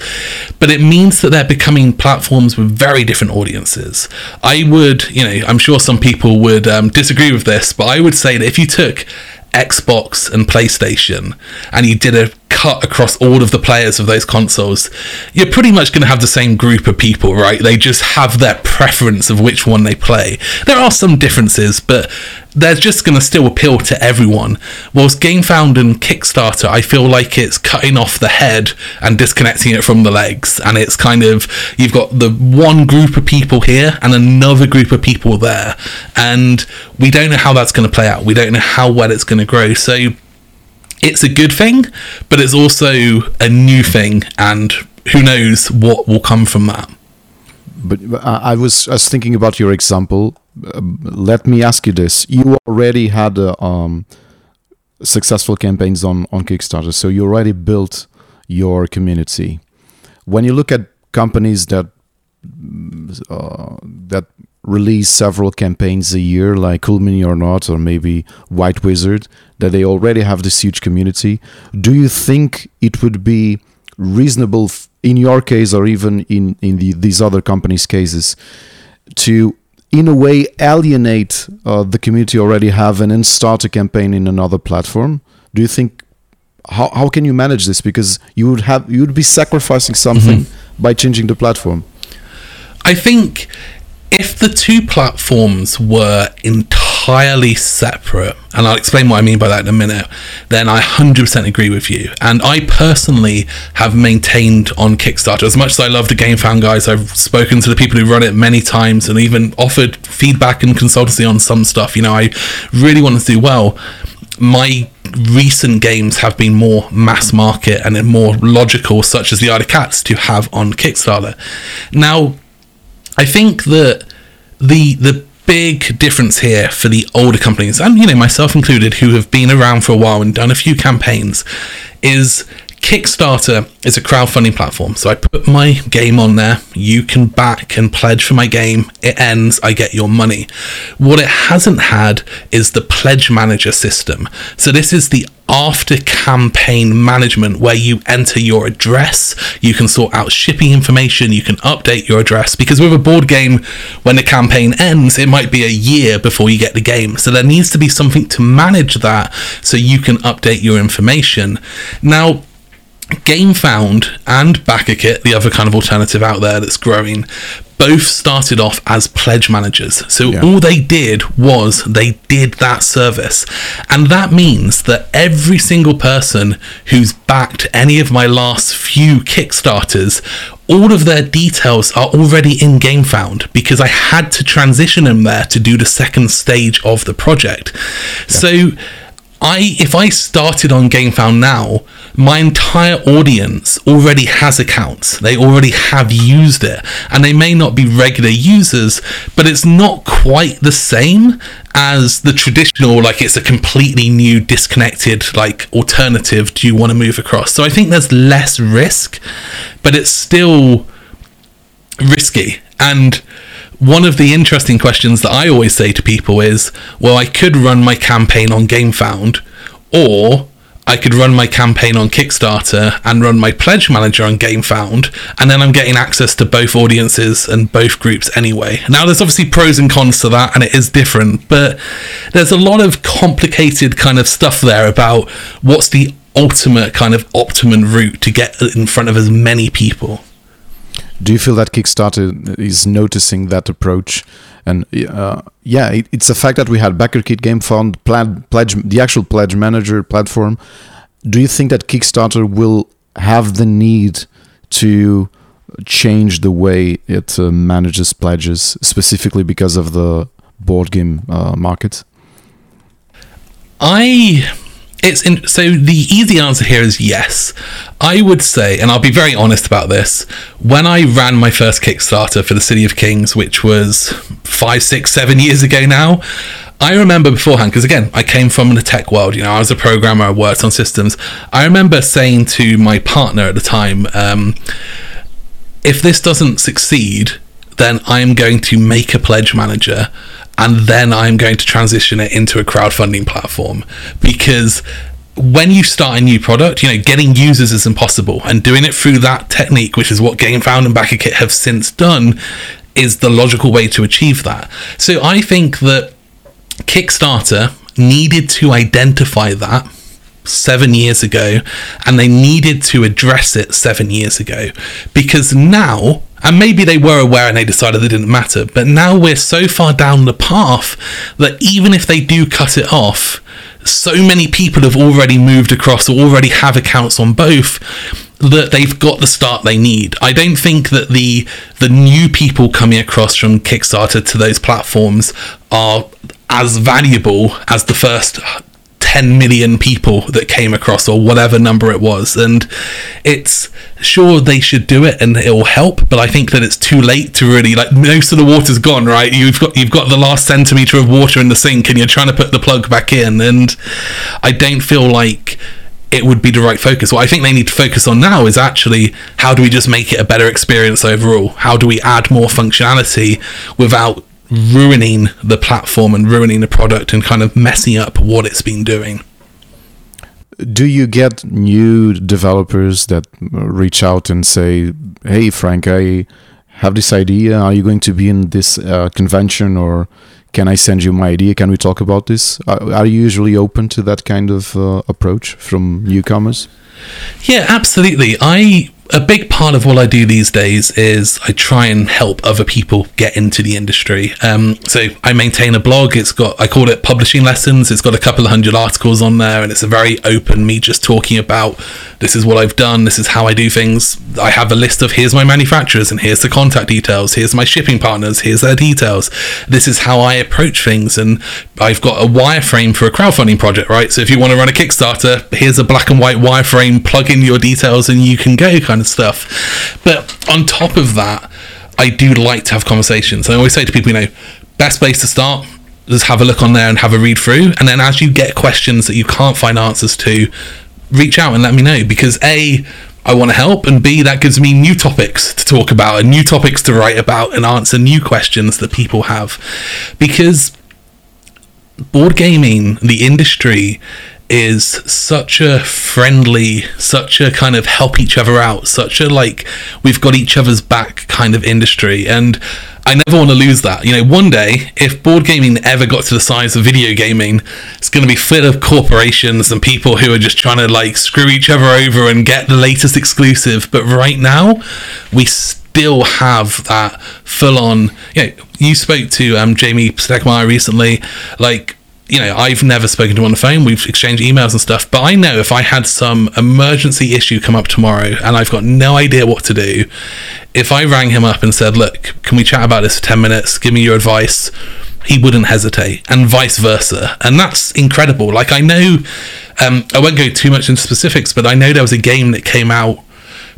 But it means that they're becoming platforms with very different audiences. I would, you know, I'm sure some people would um, disagree with this, but I would say that if you took Xbox and PlayStation and you did a cut across all of the players of those consoles, you're pretty much going to have the same group of people, right? They just have their preference of which one they play. There are some differences, but they're just going to still appeal to everyone. Whilst GameFound and Kickstarter, I feel like it's cutting off the head and disconnecting it from the legs. And it's kind of, you've got the one group of people here and another group of people there. And we don't know how that's going to play out. We don't know how well it's going to grow. So it's a good thing, but it's also a new thing. And who knows what will come from that. But I was, I thinking about your example um, let me ask you this: You already had uh, um, successful campaigns on on Kickstarter, so you already built your community. When you look at companies that uh, that release several campaigns a year, like Cool Mini or Not, or maybe White Wizard, that they already have this huge community. Do you think it would be reasonable, in your case, or even in in the, these other companies' cases, to in a way alienate uh, the community already have and then start a campaign in another platform? Do you think how, how can you manage this? Because you would have you would be sacrificing something mm-hmm. by changing the platform. I think if the two platforms were entirely separate, and I'll explain what I mean by that in a minute, then I 100% agree with you. And I personally have maintained on Kickstarter, as much as I love the GameFound guys, I've spoken to the people who run it many times and even offered feedback and consultancy on some stuff. You know, I really want to do well. My recent games have been more mass market and more logical, such as the Isle of Cats, to have on Kickstarter. Now, I think that the the big difference here for the older companies, and you know myself included, who have been around for a while and done a few campaigns, is Kickstarter is a crowdfunding platform. So I put my game on there. You can back and pledge for my game. It ends, I get your money. What it hasn't had is the pledge manager system. So this is the after campaign management where you enter your address, you can sort out shipping information, you can update your address because with a board game when the campaign ends, it might be a year before you get the game. So there needs to be something to manage that so you can update your information. Now GameFound and BackerKit, the other kind of alternative out there that's growing, both started off as pledge managers. So yeah. all they did was they did that service. And that means that every single person who's backed any of my last few Kickstarters, all of their details are already in GameFound because I had to transition them there to do the second stage of the project. Yeah. So I if I started on GameFound now, my entire audience already has accounts. They already have used it. And they may not be regular users, but it's not quite the same as the traditional, like it's a completely new, disconnected, like alternative do you want to move across. So I think there's less risk, but it's still risky. And one of the interesting questions that I always say to people is, well, I could run my campaign on GameFound, or I could run my campaign on Kickstarter and run my pledge manager on GameFound, and then I'm getting access to both audiences and both groups anyway. Now, there's obviously pros and cons to that, and it is different, but there's a lot of complicated kind of stuff there about what's the ultimate kind of optimum route to get in front of as many people. Do you feel that Kickstarter is noticing that approach? And uh, yeah, it, it's the fact that we had BackerKit GameFound, pledge, the actual pledge manager platform. Do you think that Kickstarter will have the need to change the way it uh, manages pledges, specifically because of the board game uh, market? I it's in, so the easy answer here is yes. I would say, and I'll be very honest about this, when I ran my first Kickstarter for the City of Kings, which was five, six, seven years ago now, I remember beforehand, because again, I came from the tech world, you know, I was a programmer, I worked on systems. I remember saying to my partner at the time, um, if this doesn't succeed, then I am going to make a pledge manager and then I'm going to transition it into a crowdfunding platform. Because when you start a new product, you know, getting users is impossible, and doing it through that technique, which is what GameFound and BackerKit have since done, is the logical way to achieve that. So I think that Kickstarter needed to identify that seven years ago, and they needed to address it seven years ago. Because now And maybe they were aware and they decided it didn't matter. But now we're so far down the path that even if they do cut it off, so many people have already moved across or already have accounts on both that they've got the start they need. I don't think that the the new people coming across from Kickstarter to those platforms are as valuable as the first 10 million people that came across or whatever number it was and it's sure they should do it and it'll help but i think that it's too late to really like most of the water's gone right you've got you've got the last centimeter of water in the sink and you're trying to put the plug back in and i don't feel like it would be the right focus. What I think they need to focus on now is actually how do we just make it a better experience overall? How do we add more functionality without ruining the platform and ruining the product and kind of messing up what it's been doing? Do you get new developers that reach out and say, "Hey, Frank, I have this idea. Are you going to be in this uh, convention or?" can I send you my idea? Can we talk about this? Are, are you usually open to that kind of uh, approach from newcomers? Yeah, absolutely. I a big part of what I do these days is I try and help other people get into the industry. Um, so I maintain a blog. It's got I call it publishing lessons. It's got a couple of hundred articles on there, and it's a very open me just talking about this is what I've done. This is how I do things. I have a list of here's my manufacturers and here's the contact details. Here's my shipping partners. Here's their details. This is how I approach things, and I've got a wireframe for a crowdfunding project. Right. So if you want to run a Kickstarter, here's a black and white wireframe. Plug in your details, and you can go. Kind of stuff. But on top of that, I do like to have conversations. I always say to people, you know, best place to start just have a look on there and have a read through. And then as you get questions that you can't find answers to, reach out and let me know because A, I want to help, and B, that gives me new topics to talk about and new topics to write about and answer new questions that people have. Because board gaming, the industry, is such a friendly, such a kind of help each other out, such a like we've got each other's back kind of industry. And I never want to lose that. You know, one day, if board gaming ever got to the size of video gaming, it's going to be full of corporations and people who are just trying to like screw each other over and get the latest exclusive. But right now, we still have that full on. You know, you spoke to um, Jamey Stegmaier recently, like you know, I've never spoken to him on the phone. We've exchanged emails and stuff, but I know if I had some emergency issue come up tomorrow and I've got no idea what to do, if I rang him up and said, "Look, can we chat about this for 10 minutes? Give me your advice." He wouldn't hesitate, and vice versa. And that's incredible. Like, I know, um, I won't go too much into specifics, but I know there was a game that came out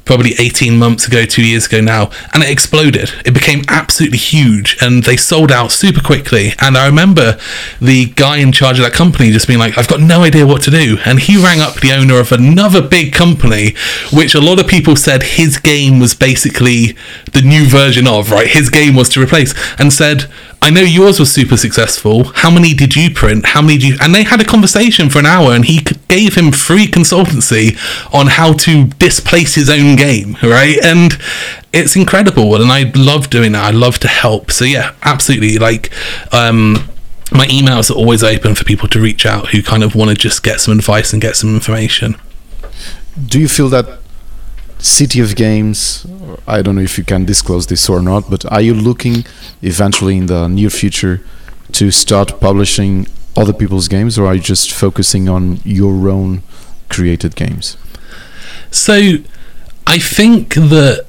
probably 18 months ago, two years ago now, and it exploded. It became absolutely huge, and they sold out super quickly. And I remember the guy in charge of that company just being like, I've got no idea what to do. And he rang up the owner of another big company, which a lot of people said his game was basically the new version of, right? His game was to replace, and said, I know yours was super successful. How many did you print? How many do you? And they had a conversation for an hour, and he gave him free consultancy on how to displace his own game, right? And it's incredible, and I love doing that. I love to help. So yeah, absolutely. Like, um, my emails are always open for people to reach out who kind of want to just get some advice and get some information. Do you feel that City of Games. I don't know if you can disclose this or not, but are you looking eventually in the near future to start publishing other people's games, or are you just focusing on your own created games? So, I think that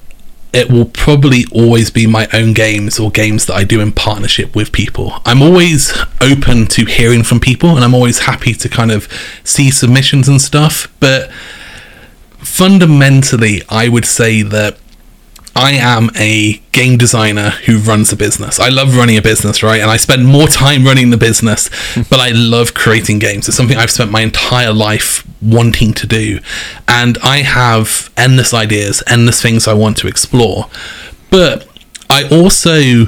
it will probably always be my own games or games that I do in partnership with people. I'm always open to hearing from people and I'm always happy to kind of see submissions and stuff, but fundamentally, I would say that I am a game designer who runs a business. I love running a business, right? And I spend more time running the business, but I love creating games. It's something I've spent my entire life wanting to do. And I have endless ideas, endless things I want to explore. But I also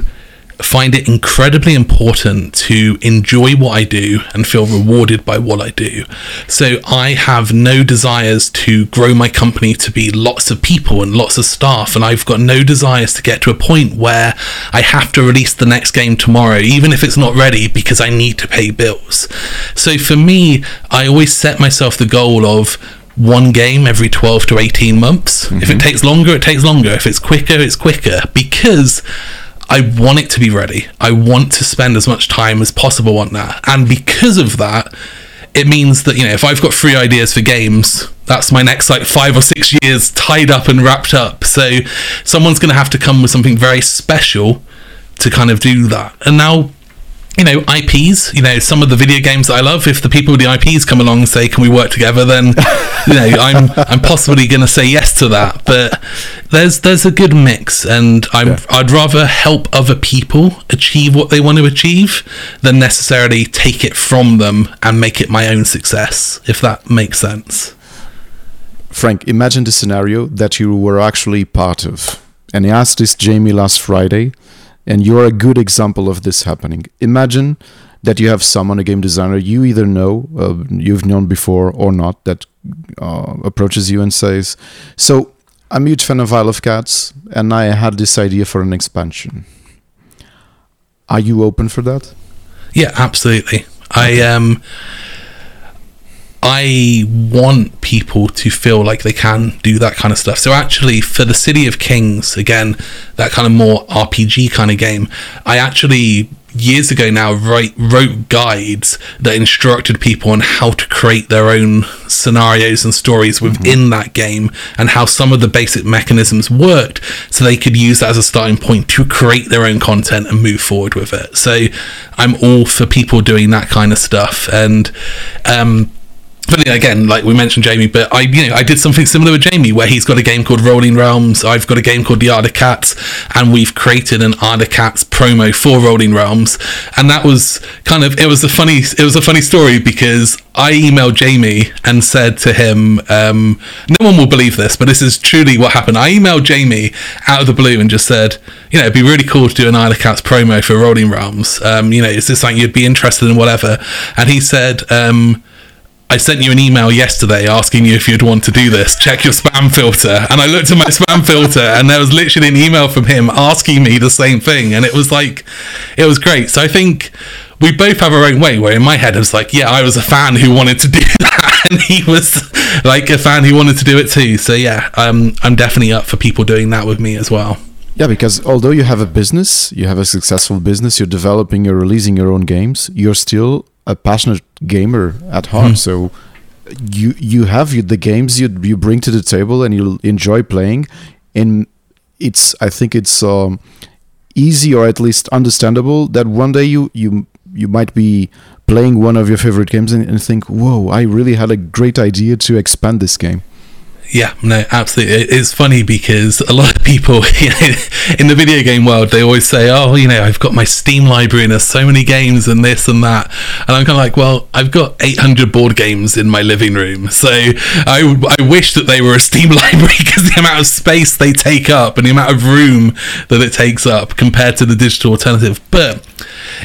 find it incredibly important to enjoy what I do and feel rewarded by what I do. So I have no desires to grow my company to be lots of people and lots of staff, and I've got no desires to get to a point where I have to release the next game tomorrow, even if it's not ready, because I need to pay bills. So for me, I always set myself the goal of one game every 12 to 18 months. If Mm-hmm. it takes longer, it takes longer. If it's quicker, it's quicker because I want it to be ready. I want to spend as much time as possible on that. And because of that, it means that, you know, if I've got three ideas for games, that's my next like five or six years tied up and wrapped up. So someone's going to have to come with something very special to kind of do that. And now you know IPs. You know some of the video games that I love. If the people with the IPs come along and say, "Can we work together?" Then you know I'm I'm possibly going to say yes to that. But there's there's a good mix, and I'm Yeah. I'd rather help other people achieve what they want to achieve than necessarily take it from them and make it my own success. If that makes sense. Frank, imagine the scenario that you were actually part of. And I asked this Jamey last Friday, and you're a good example of this happening. Imagine that you have someone, a game designer you either know, uh, you've known before or not, that uh, approaches you and says, So, I'm a huge fan of Isle of Cats, and I had this idea for an expansion. Are you open for that? Yeah, absolutely. I um I want people to feel like they can do that kind of stuff. So actually for the City of Kings, again, that kind of more RPG kind of game, I actually years ago now write, wrote guides that instructed people on how to create their own scenarios and stories within that game and how some of the basic mechanisms worked so they could use that as a starting point to create their own content and move forward with it. So i'm all for people doing that kind of stuff and um again, like we mentioned Jamey, but I you know I did something similar with Jamey where he's got a game called Rolling Realms, I've got a game called The Isle of Cats, and we've created an Isle of Cats promo for Rolling Realms, and that was kind of it was a funny it was a funny story because I emailed Jamey and said to him, um, no one will believe this, but this is truly what happened. I emailed Jamey out of the blue and just said, you know, it'd be really cool to do an Isle of Cats promo for Rolling Realms. Um, you know, is this something you'd be interested in, whatever? And he said. Um, I sent you an email yesterday asking you if you'd want to do this. Check your spam filter. And I looked at my spam filter and there was literally an email from him asking me the same thing. And it was like, it was great. So I think we both have our own way where in my head it was like, yeah, I was a fan who wanted to do that. And he was like a fan who wanted to do it too. So yeah, um, I'm definitely up for people doing that with me as well. Yeah, because although you have a business, you have a successful business, you're developing, you're releasing your own games, you're still a passionate gamer at heart. So you you have the games you you bring to the table and you enjoy playing, and it's I think it's um, easy or at least understandable that one day you you you might be playing one of your favorite games and, and think, whoa, I really had a great idea to expand this game. Yeah, no, absolutely. It's funny because a lot of people in the video game world, they always say, "Oh, you know, I've got my Steam library and there's so many games and this and that," and I'm kind of like, "Well, I've got 800 board games in my living room, so I, I wish that they were a Steam library because the amount of space they take up and the amount of room that it takes up compared to the digital alternative." But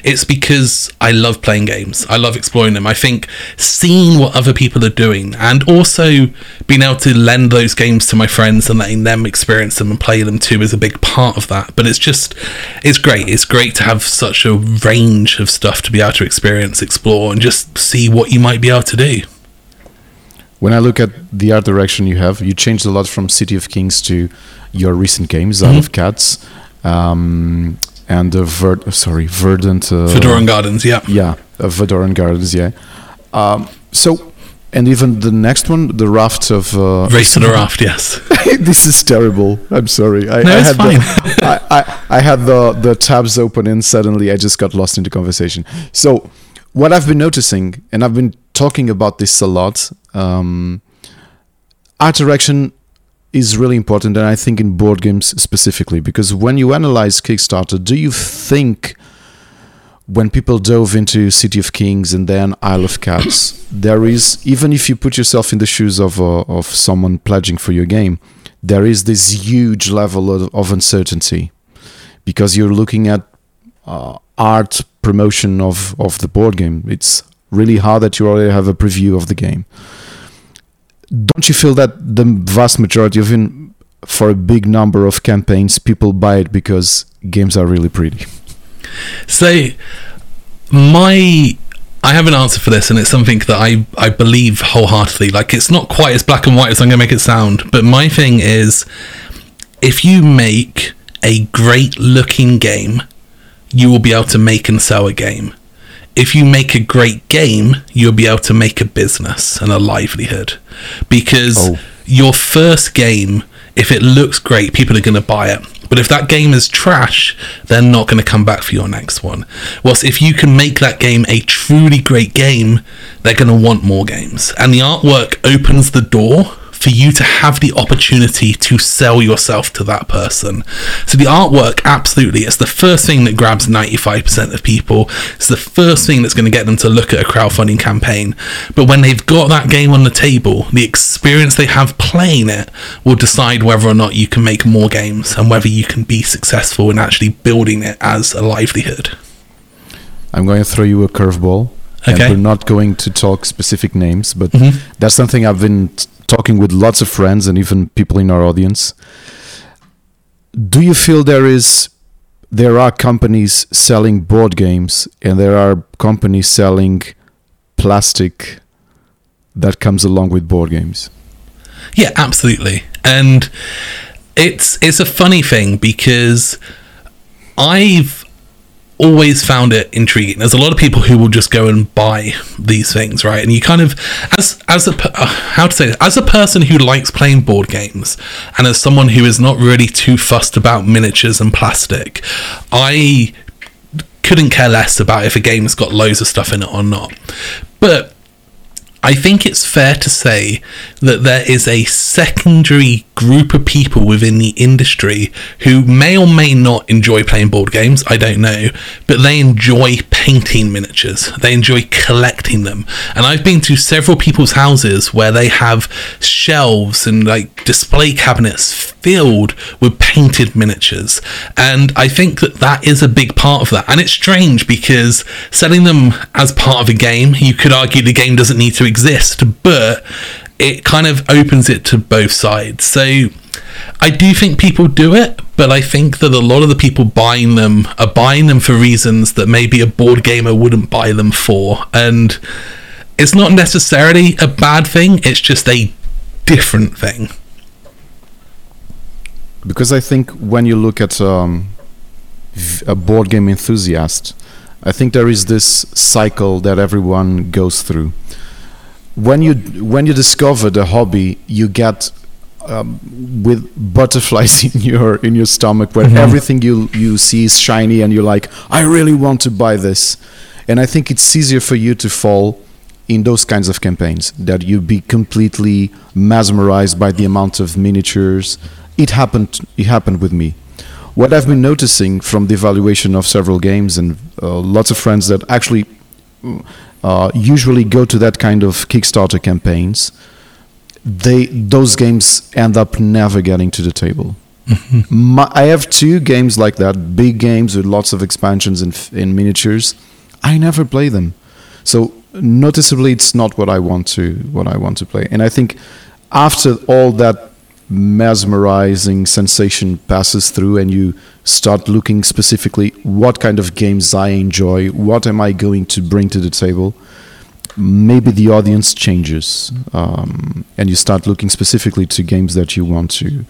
it's because I love playing games. I love exploring them. I think seeing what other people are doing and also being able to lend those games to my friends and letting them experience them and play them too is a big part of that. But it's just, it's great. It's great to have such a range of stuff to be able to experience, explore, and just see what you might be able to do. When I look at the art direction you have, you changed a lot from City of Kings to your recent games, Isle of Cats, um, and the Ver- sorry, Verdant. Uh, Vadoran Gardens, yeah. Yeah, uh, Verdoran Gardens. Yeah. Um, so, and even the next one, the Raft of. Uh, Race to the Raft, yes. this is terrible. I'm sorry. I, No, I had fine. The, I, I, I had the the tabs open and suddenly I just got lost in the conversation. So, what I've been noticing, and I've been talking about this a lot, um, art direction is really important, and I think in board games specifically, because when you analyze Kickstarter, do you think when people dove into City of Kings and then Isle of Cats, there is even if you put yourself in the shoes of uh, of someone pledging for your game, there is this huge level of, of uncertainty because you're looking at uh, art promotion of of the board game. It's really hard that you already have a preview of the game. Don't you feel that the vast majority of for a big number of campaigns, people buy it because games are really pretty? So, my I have an answer for this, and it's something that I, I believe wholeheartedly. Like, it's not quite as black and white as I'm going to make it sound, but my thing is if you make a great looking game, you will be able to make and sell a game. If you make a great game, you'll be able to make a business and a livelihood. Because Oh. your first game, if it looks great, people are going to buy it. But if that game is trash, they're not going to come back for your next one. Whilst if you can make that game a truly great game, they're going to want more games. And the artwork opens the door for you to have the opportunity to sell yourself to that person. So the artwork, absolutely, it's the first thing that grabs 95% of people. It's the first thing that's going to get them to look at a crowdfunding campaign. But when they've got that game on the table, the experience they have playing it will decide whether or not you can make more games and whether you can be successful in actually building it as a livelihood. I'm going to throw you a curveball. And we're not going to talk specific names, but Mhm. that's something I've been t- talking with lots of friends and even people in our audience. Do you feel there is there are companies selling board games and there are companies selling plastic that comes along with board games? Yeah, absolutely. And it's it's a funny thing because I've always found it intriguing. There's a lot of people who will just go and buy these things, right? And you kind of as as a uh, how to say this, as a person who likes playing board games and as someone who is not really too fussed about miniatures and plastic, I couldn't care less about if a game's got loads of stuff in it or not. But I think it's fair to say that there is a secondary group of people within the industry who may or may not enjoy playing board games, I don't know, but they enjoy painting miniatures. They enjoy collecting them. And I've been to several people's houses where they have shelves and like display cabinets filled with painted miniatures. And I think that that is a big part of that. And it's strange because selling them as part of a game, you could argue the game doesn't need to exist, but it kind of opens it to both sides. So I do think people do it, but I think that a lot of the people buying them are buying them for reasons that maybe a board gamer wouldn't buy them for. And it's not necessarily a bad thing, it's just a different thing. Because I think when you look at um, a board game enthusiast, I think there is this cycle that everyone goes through. When you when you discover the hobby, you get um, with butterflies in your in your stomach, where Mhm. everything you you see is shiny, and you're like, I really want to buy this. And I think it's easier for you to fall in those kinds of campaigns that you be completely mesmerized by the amount of miniatures. It happened. It happened with me. What I've been noticing from the evaluation of several games and uh, lots of friends that actually uh, usually go to that kind of Kickstarter campaigns, they those games end up never getting to the table. My, I have two games like that, big games with lots of expansions and, and miniatures. I never play them, so noticeably, it's not what I want to what I want to play. And I think after all that mesmerizing sensation passes through, and you start looking specifically what kind of games I enjoy, what am I going to bring to the table, maybe the audience changes, um, and you start looking specifically to games that you want to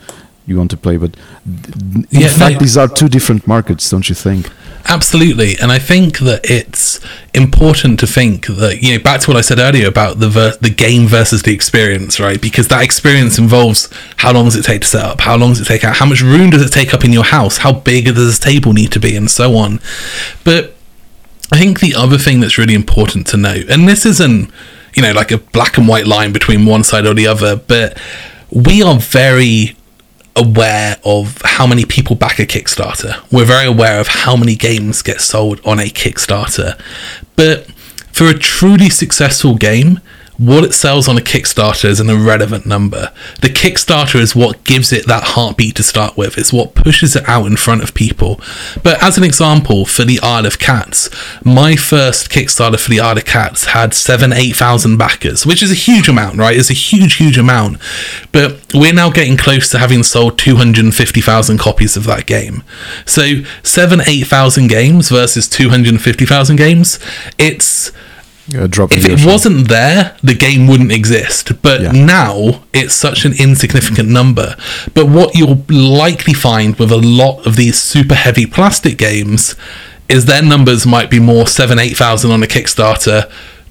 you want to play. But in Yeah, fact, no. these are two different markets, don't you think? Absolutely, and I think that it's important to think that you know back to what I said earlier about the ver- the game versus the experience, right? Because that experience involves how long does it take to set up, how long does it take out, how much room does it take up in your house, how big does this table need to be, and so on. But I think the other thing that's really important to note, and this isn't you know like a black and white line between one side or the other, but we are very aware of how many people back a Kickstarter. We're very aware of how many games get sold on a Kickstarter. But for a truly successful game, what it sells on a Kickstarter is an irrelevant number. The Kickstarter is what gives it that heartbeat to start with. It's what pushes it out in front of people. But as an example, for the Isle of Cats, my first Kickstarter for the Isle of Cats had seven, eight thousand backers, which is a huge amount, right? It's a huge, huge amount. But we're now getting close to having sold 250,000 copies of that game. So seven, eight thousand games versus 250,000 games, it's If it wasn't there, the game wouldn't exist. But Yeah. now it's such an insignificant number. But what you'll likely find with a lot of these super heavy plastic games is their numbers might be more seven, eight thousand on a Kickstarter.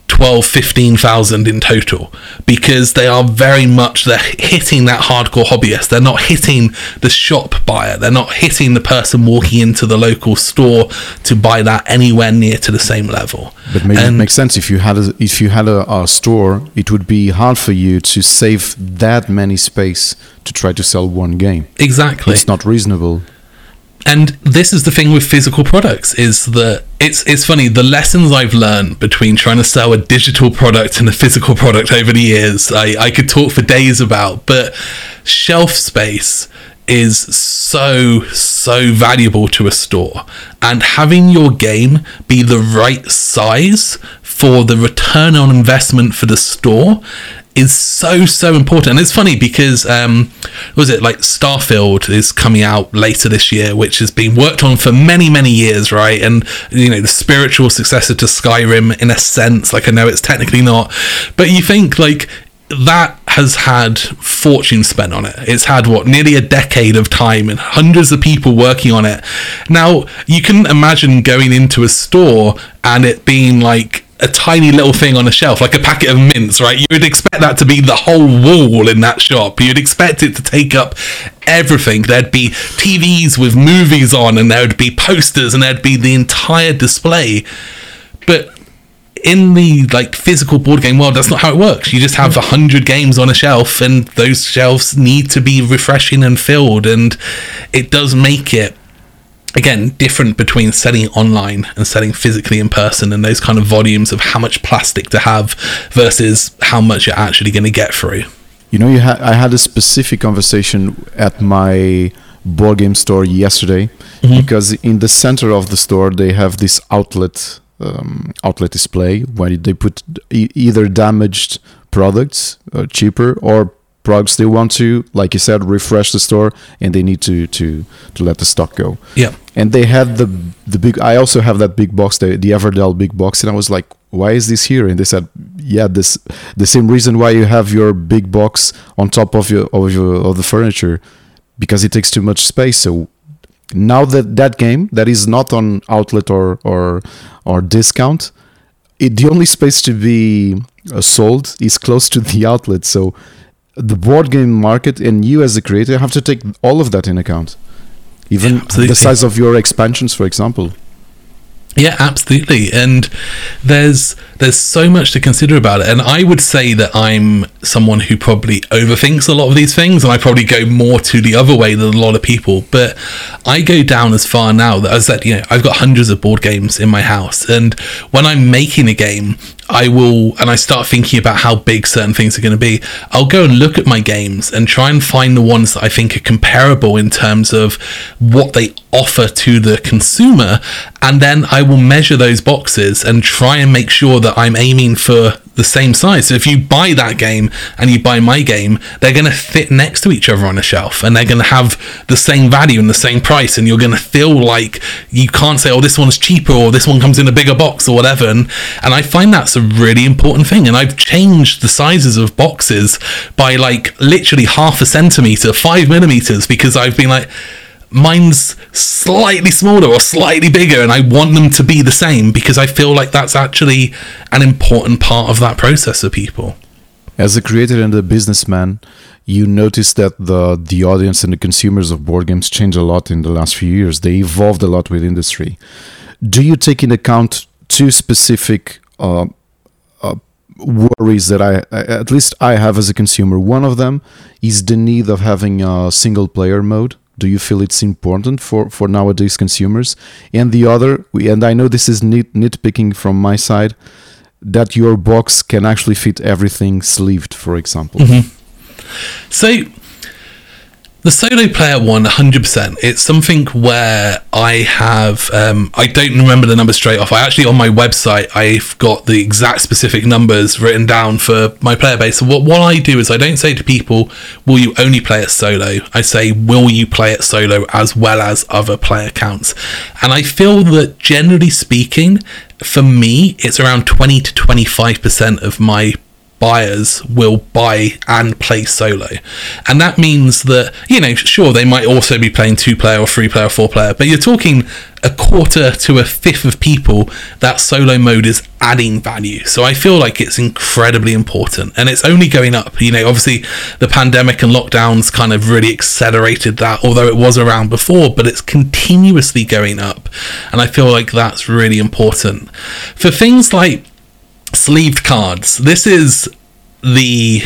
12 15,000 in total because they are very much they're hitting that hardcore hobbyist. They're not hitting the shop buyer. They're not hitting the person walking into the local store to buy that anywhere near to the same level. But maybe it makes sense. If you had a, if you had a, a store, it would be hard for you to save that many space to try to sell one game. exactly. It's not reasonable. And this is the thing with physical products is that it's it's funny the lessons I've learned between trying to sell a digital product and a physical product over the years I, I could talk for days about but shelf space is so so valuable to a store. And having your game be the right size for the return on investment for the store is so so important and it's funny because um was it like starfield is coming out later this year which has been worked on for many many years right and you know the spiritual successor to skyrim in a sense like i know it's technically not but you think like that has had fortune spent on it. It's had what nearly a decade of time and hundreds of people working on it. Now you can imagine going into a store and it being like a tiny little thing on a shelf, like a packet of mints, right? You would expect that to be the whole wall in that shop. You'd expect it to take up everything. There'd be TVs with movies on, and there'd be posters, and there'd be the entire display. But in the like physical board game world, that's not how it works. You just have a hundred games on a shelf, and those shelves need to be refreshing and filled, and it does make it again different between selling online and selling physically in person and those kind of volumes of how much plastic to have versus how much you're actually going to get through. You know, you ha- I had a specific conversation at my board game store yesterday because in the center of the store they have this outlet um, outlet display where they put e- either damaged products uh, cheaper or products they want to, like you said, refresh the store and they need to to to let the stock go. yeah. And they had the the big i also have that big box the, the everdell big box and i was like why is this here? And they said yeah this the same reason why you have your big box on top of your of your of the furniture because it takes too much space. So now that that game that is not on outlet or or or discount it, the only space to be uh, sold is close to the outlet. So the board game market and you as a creator have to take all of that in account even absolutely. the size of your expansions for example Yeah, absolutely. And there's there's so much to consider about it. And I would say that I'm someone who probably overthinks a lot of these things and I probably go more to the other way than a lot of people. But I go down as far now that I said, you know, I've got hundreds of board games in my house. And when I'm making a game, I will and I start thinking about how big certain things are going to be, I'll go and look at my games and try and find the ones that I think are comparable in terms of what they offer to the consumer and then I will measure those boxes and try and make sure that I'm aiming for the same size. So if you buy that game and you buy my game, they're going to fit next to each other on a shelf and they're going to have the same value and the same price. And you're going to feel like you can't say, oh, this one's cheaper or this one comes in a bigger box or whatever. And, and I find that's a really important thing. And I've changed the sizes of boxes by like literally half a centimeter, five millimeters, because I've been like, mine's slightly smaller or slightly bigger and I want them to be the same because I feel like that's actually an important part of that process for people. As a creator and a businessman, you notice that the the audience and the consumers of board games changed a lot in the last few years. They evolved a lot with industry. Do you take in account two specific uh, uh, worries that I, at least I have as a consumer? One of them is the need of having a single player mode. Do you feel it's important for, for nowadays consumers? And the other, and I know this is nit, nitpicking from my side, that your box can actually fit everything sleeved, for example. Mm-hmm. So The solo player one, 100%. It's something where I have, um, I don't remember the numbers straight off. I actually, on my website, I've got the exact specific numbers written down for my player base. So, what, what I do is I don't say to people, will you only play it solo? I say, will you play it solo as well as other player counts? And I feel that generally speaking, for me, it's around 20 to 25% of my buyers will buy and play solo. And that means that, you know, sure, they might also be playing two player or three player or four player, but you're talking a quarter to a fifth of people that solo mode is adding value. So I feel like it's incredibly important and it's only going up. You know, obviously the pandemic and lockdowns kind of really accelerated that, although it was around before, but it's continuously going up. And I feel like that's really important. For things like sleeved cards. This is the.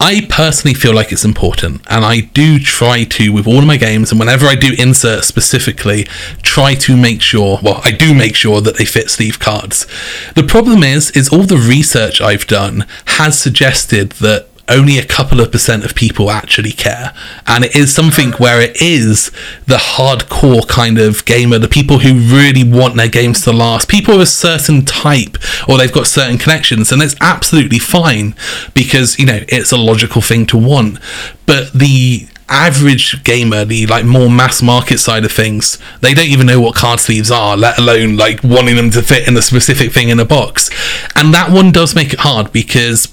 I personally feel like it's important, and I do try to, with all of my games, and whenever I do insert specifically, try to make sure. Well, I do make sure that they fit sleeve cards. The problem is, is all the research I've done has suggested that only a couple of percent of people actually care. And it is something where it is the hardcore kind of gamer, the people who really want their games to last, people of a certain type, or they've got certain connections, and it's absolutely fine because, you know, it's a logical thing to want. But the average gamer, the like more mass market side of things, they don't even know what card sleeves are, let alone like wanting them to fit in a specific thing in a box. And that one does make it hard because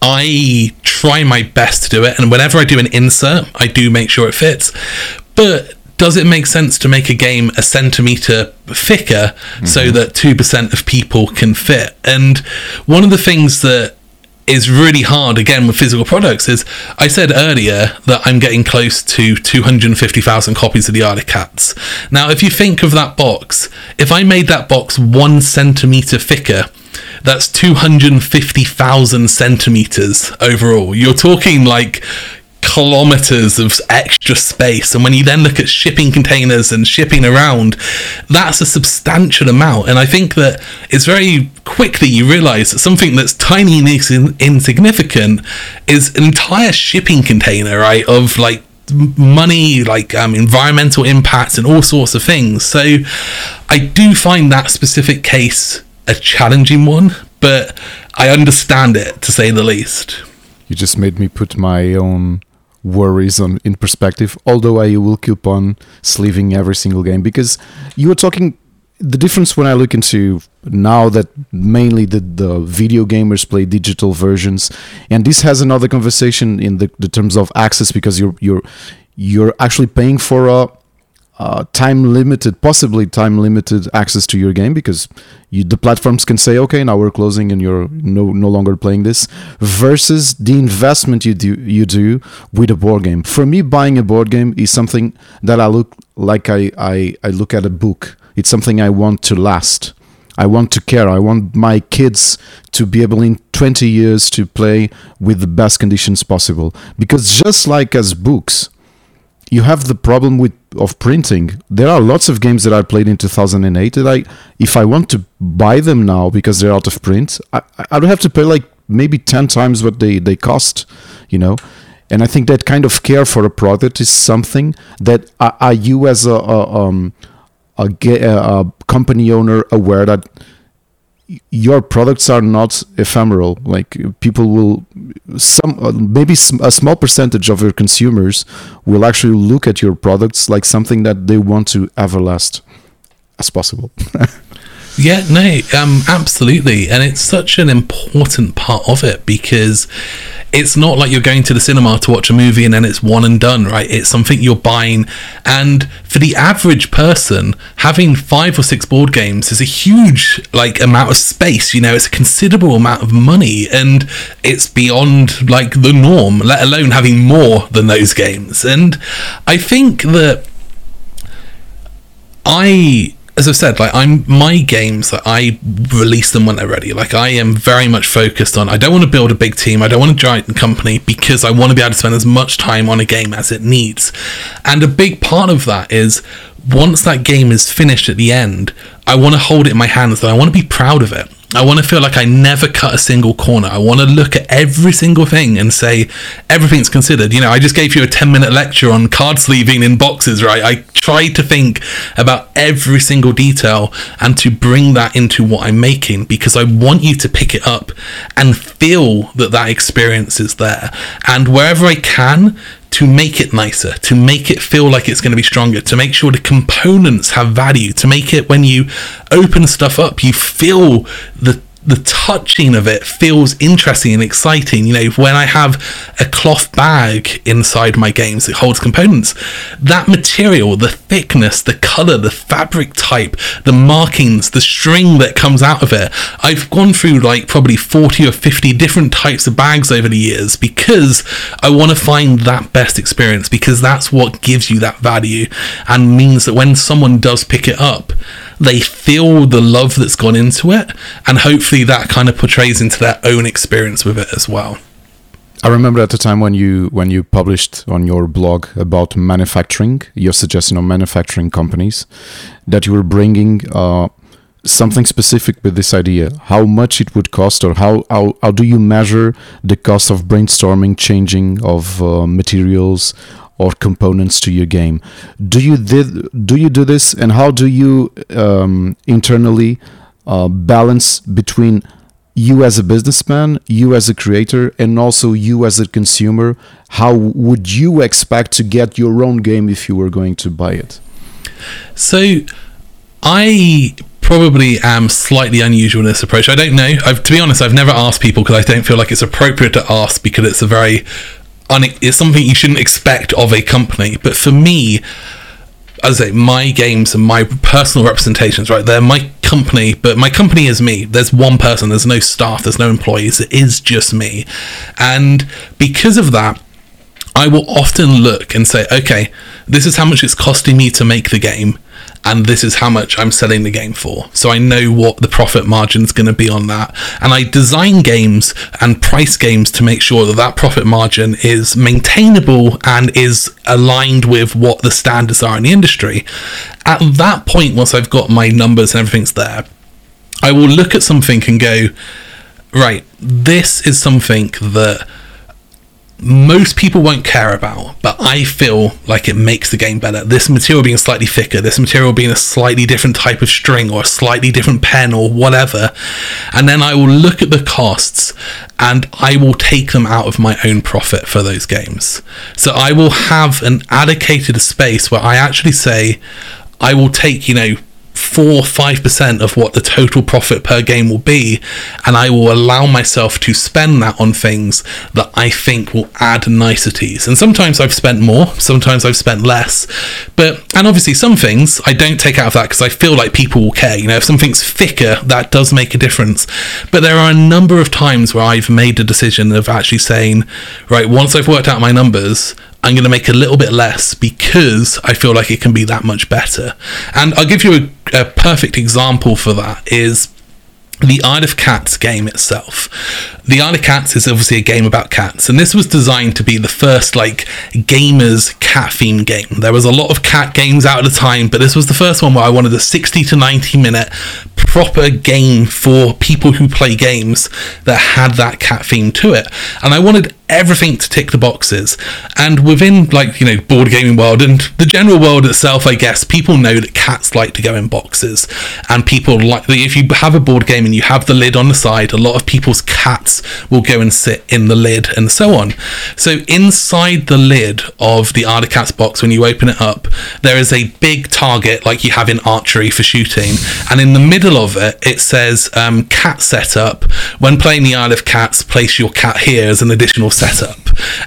I try my best to do it, and whenever I do an insert, I do make sure it fits. But does it make sense to make a game a centimeter thicker mm-hmm. so that 2% of people can fit? And one of the things that is really hard again with physical products is I said earlier that I'm getting close to 250,000 copies of the Isle of Cats. Now, if you think of that box, if I made that box one centimeter thicker, that's 250,000 centimeters overall. You're talking like kilometers of extra space. And when you then look at shipping containers and shipping around, that's a substantial amount. And I think that it's very quickly you realize that something that's tiny and insignificant is an entire shipping container, right? Of like money, like um, environmental impacts, and all sorts of things. So I do find that specific case a challenging one, but I understand it to say the least. You just made me put my own worries on in perspective. Although I will keep on sleeving every single game because you were talking the difference when I look into now that mainly the, the video gamers play digital versions, and this has another conversation in the, the terms of access because you're you're you're actually paying for a uh, time limited, possibly time limited access to your game because you, the platforms can say, okay, now we're closing and you're no no longer playing this. Versus the investment you do you do with a board game. For me, buying a board game is something that I look like I I, I look at a book. It's something I want to last. I want to care. I want my kids to be able in 20 years to play with the best conditions possible. Because just like as books, you have the problem with of printing. There are lots of games that I played in 2008 that I, if I want to buy them now because they're out of print, I, I don't have to pay like maybe 10 times what they, they cost, you know. And I think that kind of care for a product is something that are, are you as a, a, um, a, a company owner aware that your products are not ephemeral. Like people will some uh, maybe a small percentage of your consumers will actually look at your products like something that they want to everlast as possible yeah no um absolutely and it's such an important part of it because it's not like you're going to the cinema to watch a movie and then it's one and done, right? It's something you're buying. And for the average person, having five or six board games is a huge like amount of space, you know, it's a considerable amount of money and it's beyond like the norm, let alone having more than those games. And I think that I as I've said, like I'm my games that I release them when they're ready. Like I am very much focused on I don't want to build a big team, I don't want to join a giant company because I want to be able to spend as much time on a game as it needs. And a big part of that is once that game is finished at the end, I want to hold it in my hands and I want to be proud of it. I want to feel like I never cut a single corner. I want to look at every single thing and say everything's considered. You know, I just gave you a 10 minute lecture on card sleeving in boxes, right? I tried to think about every single detail and to bring that into what I'm making because I want you to pick it up and feel that that experience is there. And wherever I can, to make it nicer, to make it feel like it's going to be stronger, to make sure the components have value, to make it when you open stuff up, you feel the the touching of it feels interesting and exciting. You know, when I have a cloth bag inside my games that holds components, that material, the thickness, the color, the fabric type, the markings, the string that comes out of it, I've gone through like probably 40 or 50 different types of bags over the years because I want to find that best experience because that's what gives you that value and means that when someone does pick it up, they feel the love that's gone into it, and hopefully that kind of portrays into their own experience with it as well. I remember at the time when you when you published on your blog about manufacturing, your suggestion on manufacturing companies, that you were bringing uh, something specific with this idea. How much it would cost, or how how, how do you measure the cost of brainstorming, changing of uh, materials, or components to your game. Do you did do you do this, and how do you um, internally uh, balance between you as a businessman, you as a creator, and also you as a consumer? How would you expect to get your own game if you were going to buy it? So, I probably am slightly unusual in this approach. I don't know. I've, to be honest, I've never asked people because I don't feel like it's appropriate to ask because it's a very it's something you shouldn't expect of a company. But for me, as I say, my games and my personal representations, right? They're my company, but my company is me. There's one person, there's no staff, there's no employees, it is just me. And because of that, I will often look and say, okay, this is how much it's costing me to make the game and this is how much I'm selling the game for. So I know what the profit margin is going to be on that. And I design games and price games to make sure that that profit margin is maintainable and is aligned with what the standards are in the industry. At that point, once I've got my numbers and everything's there, I will look at something and go, right, this is something that most people won't care about, but I feel like it makes the game better. This material being slightly thicker, this material being a slightly different type of string or a slightly different pen or whatever. And then I will look at the costs and I will take them out of my own profit for those games. So I will have an allocated space where I actually say, I will take, you know, four five percent of what the total profit per game will be and i will allow myself to spend that on things that i think will add niceties. And sometimes i've spent more sometimes i've spent less. But and obviously some things i don't take out of that because i feel like people will care. You know if something's thicker that does make a difference. But there are a number of times where i've made the decision of actually saying right once i've worked out my numbers I'm going to make a little bit less because I feel like it can be that much better. And I'll give you a, a perfect example for that is the Isle of Cats game itself. The Isle of Cats is obviously a game about cats, and this was designed to be the first like gamers cat theme game. There was a lot of cat games out at the time, but this was the first one where I wanted a 60 to 90 minute proper game for people who play games that had that cat theme to it. And I wanted everything to tick the boxes. And within like, you know, board gaming world and the general world itself, I guess, people know that cats like to go in boxes. And people like if you have a board game and you have the lid on the side, a lot of people's cats will go and sit in the lid and so on. So inside the lid of the Isle of Cats box, when you open it up, there is a big target like you have in archery for shooting. And in the middle of it, it says um, cat setup. When playing the Isle of Cats, place your cat here as an additional setup.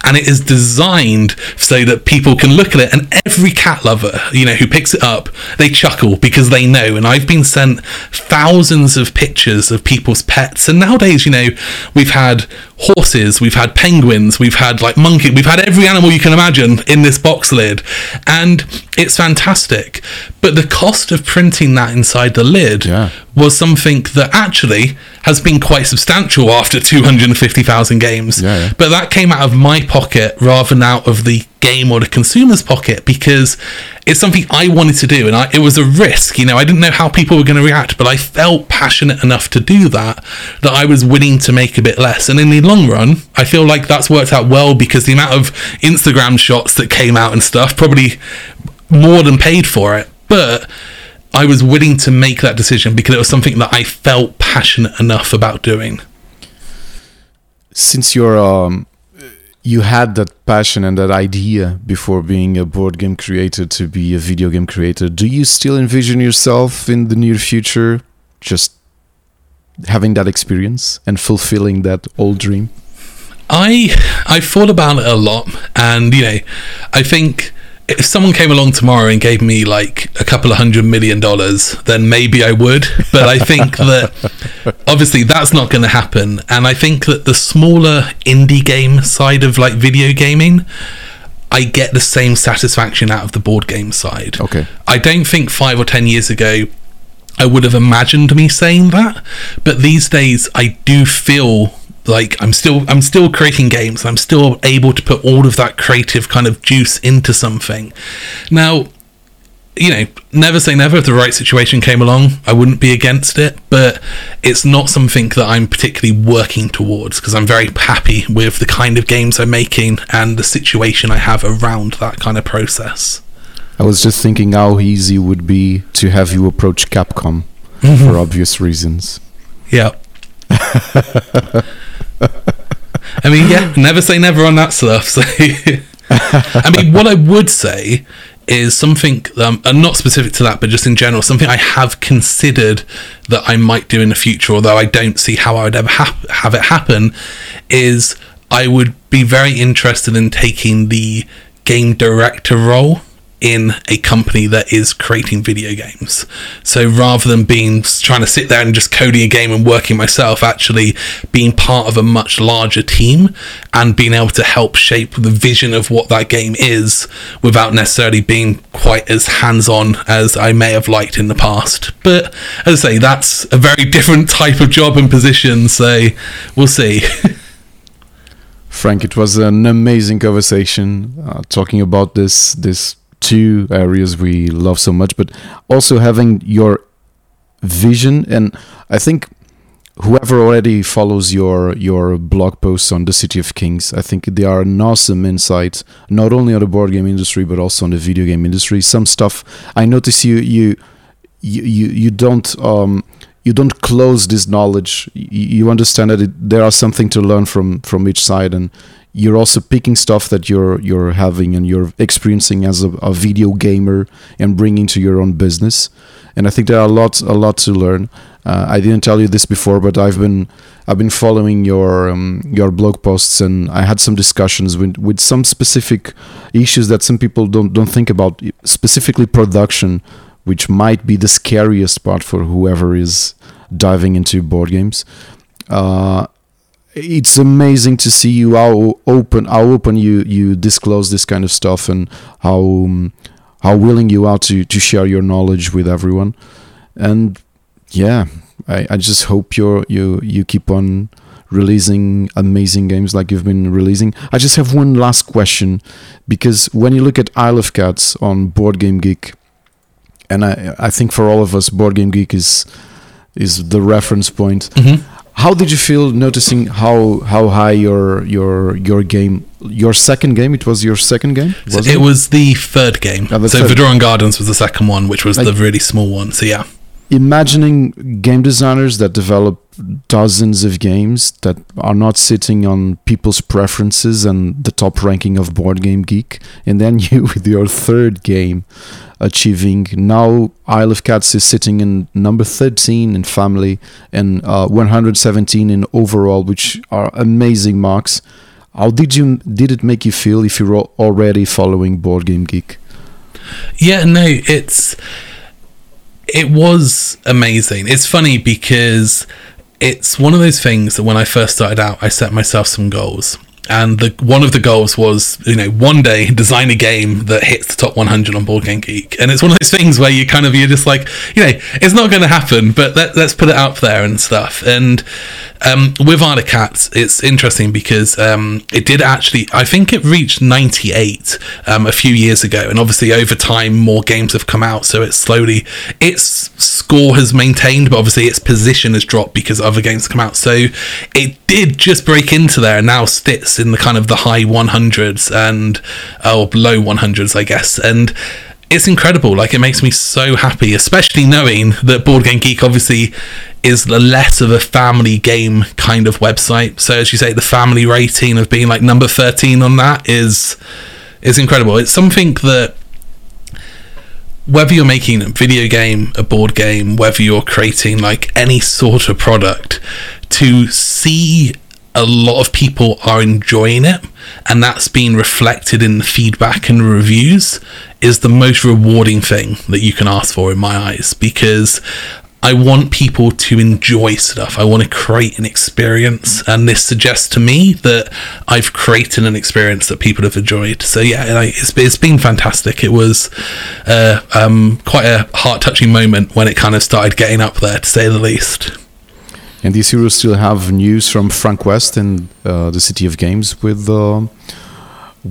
And it is designed so that people can look at it and every cat lover, you know, who picks it up, they chuckle because they know. And I've been sent thousands of pictures of people's pets. And nowadays, you know, we've had horses, we've had penguins, we've had like monkey, we've had every animal you can imagine in this box lid. And it's fantastic. But the cost of printing that inside the lid yeah. was something that actually has been quite substantial after 250,000 games. Yeah, yeah. But that came out of my pocket rather than out of the game or the consumer's pocket because it's something I wanted to do and I, it was a risk. You know, I didn't know how people were going to react, but I felt passionate enough to do that that I was willing to make a bit less. And in the long run, I feel like that's worked out well because the amount of Instagram shots that came out and stuff probably more than paid for it. But I was willing to make that decision because it was something that I felt passionate enough about doing. Since you're um, you had that passion and that idea before being a board game creator to be a video game creator, do you still envision yourself in the near future just having that experience and fulfilling that old dream? I I thought about it a lot, and you know, I think if someone came along tomorrow and gave me like a couple of hundred million dollars, then maybe I would. But I think that obviously that's not going to happen. And I think that the smaller indie game side of like video gaming, I get the same satisfaction out of the board game side. Okay. I don't think five or ten years ago I would have imagined me saying that. But these days I do feel like I'm still I'm still creating games. I'm still able to put all of that creative kind of juice into something. Now, you know, never say never. If the right situation came along, I wouldn't be against it. But it's not something that I'm particularly working towards because I'm very happy with the kind of games I'm making and the situation I have around that kind of process. I was just thinking how easy it would be to have you approach Capcom mm-hmm. for obvious reasons. Yeah. I mean, yeah, never say never on that stuff. So, I mean, what I would say is something, um, and not specific to that, but just in general, something I have considered that I might do in the future, although I don't see how I would ever ha- have it happen, is I would be very interested in taking the game director role in a company that is creating video games. So rather than being trying to sit there and just coding a game and working myself, actually being part of a much larger team and being able to help shape the vision of what that game is without necessarily being quite as hands on as I may have liked in the past. But as I say, that's a very different type of job and position, so we'll see. Frank, it was an amazing conversation uh, talking about this this two areas we love so much, but also having your vision. And I think whoever already follows your your blog posts on the City of Kings, I think they are an awesome insight, not only on the board game industry but also on the video game industry. Some stuff I notice you you you you, don't. Um, you don't close this knowledge. You, understand that it, there are something to learn from from each side, and you're also picking stuff that you're you're having and you're experiencing as a, a, video gamer and bringing to your own business. And I think there are a lot a lot to learn. Uh, I didn't tell you this before, but I've been I've been following your um, your blog posts and I had some discussions with with some specific issues that some people don't don't think about, specifically production, which might be the scariest part for whoever is diving into board games. Uh, it's amazing to see you how open how open you you disclose this kind of stuff and how um, how willing you are to to share your knowledge with everyone. And yeah i i just hope you you you keep on releasing amazing games like you've been releasing. I just have one last question because when you look at isle of cats on board game geek and i i think for all of us board game geek is is the reference point. Mm-hmm how did you feel noticing how how high your your your game your second game? It was your second game was it, it, was the third game. Oh, the so Vadoran Gardens was the second one which was like, the really small one. So yeah imagining game designers that develop dozens of games that are not sitting on people's preferences and the top ranking of board game geek and then you with your third game achieving now isle of cats is sitting in number 13 in family and uh, 117 in overall which are amazing marks. How did you did it make you feel if you were already following board game geek? Yeah no it's it was amazing. It's funny because it's one of those things that when I first started out, I set myself some goals. And the one of the goals was you know one day design a game that hits the top 100 on Board Game Geek, and it's one of those things where you kind of you're just like you know it's not going to happen, but let, us put it out there and stuff. And um, with of Cats, it's interesting because um, it did actually I think it reached 98 um, a few years ago, and obviously over time more games have come out, so it's slowly its score has maintained, but obviously its position has dropped because other games come out. So it did just break into there, and now sits in the kind of the high 100s and uh, or low 100s, I guess, and it's incredible. Like it makes me so happy, especially knowing that Board Game Geek obviously is the less of a family game kind of website. So as you say, the family rating of being like number 13 on that is is incredible. It's something that whether you're making a video game, a board game, whether you're creating like any sort of product, to see a lot of people are enjoying it and that's being reflected in the feedback and reviews is the most rewarding thing that you can ask for in my eyes because I want people to enjoy stuff. I want to create an experience, and this suggests to me that I've created an experience that people have enjoyed. So yeah, it's, it's been fantastic. It was uh, um, quite a heart touching moment when it kind of started getting up there, to say the least. And this year we still have news from Frank West and uh, the City of Games with uh,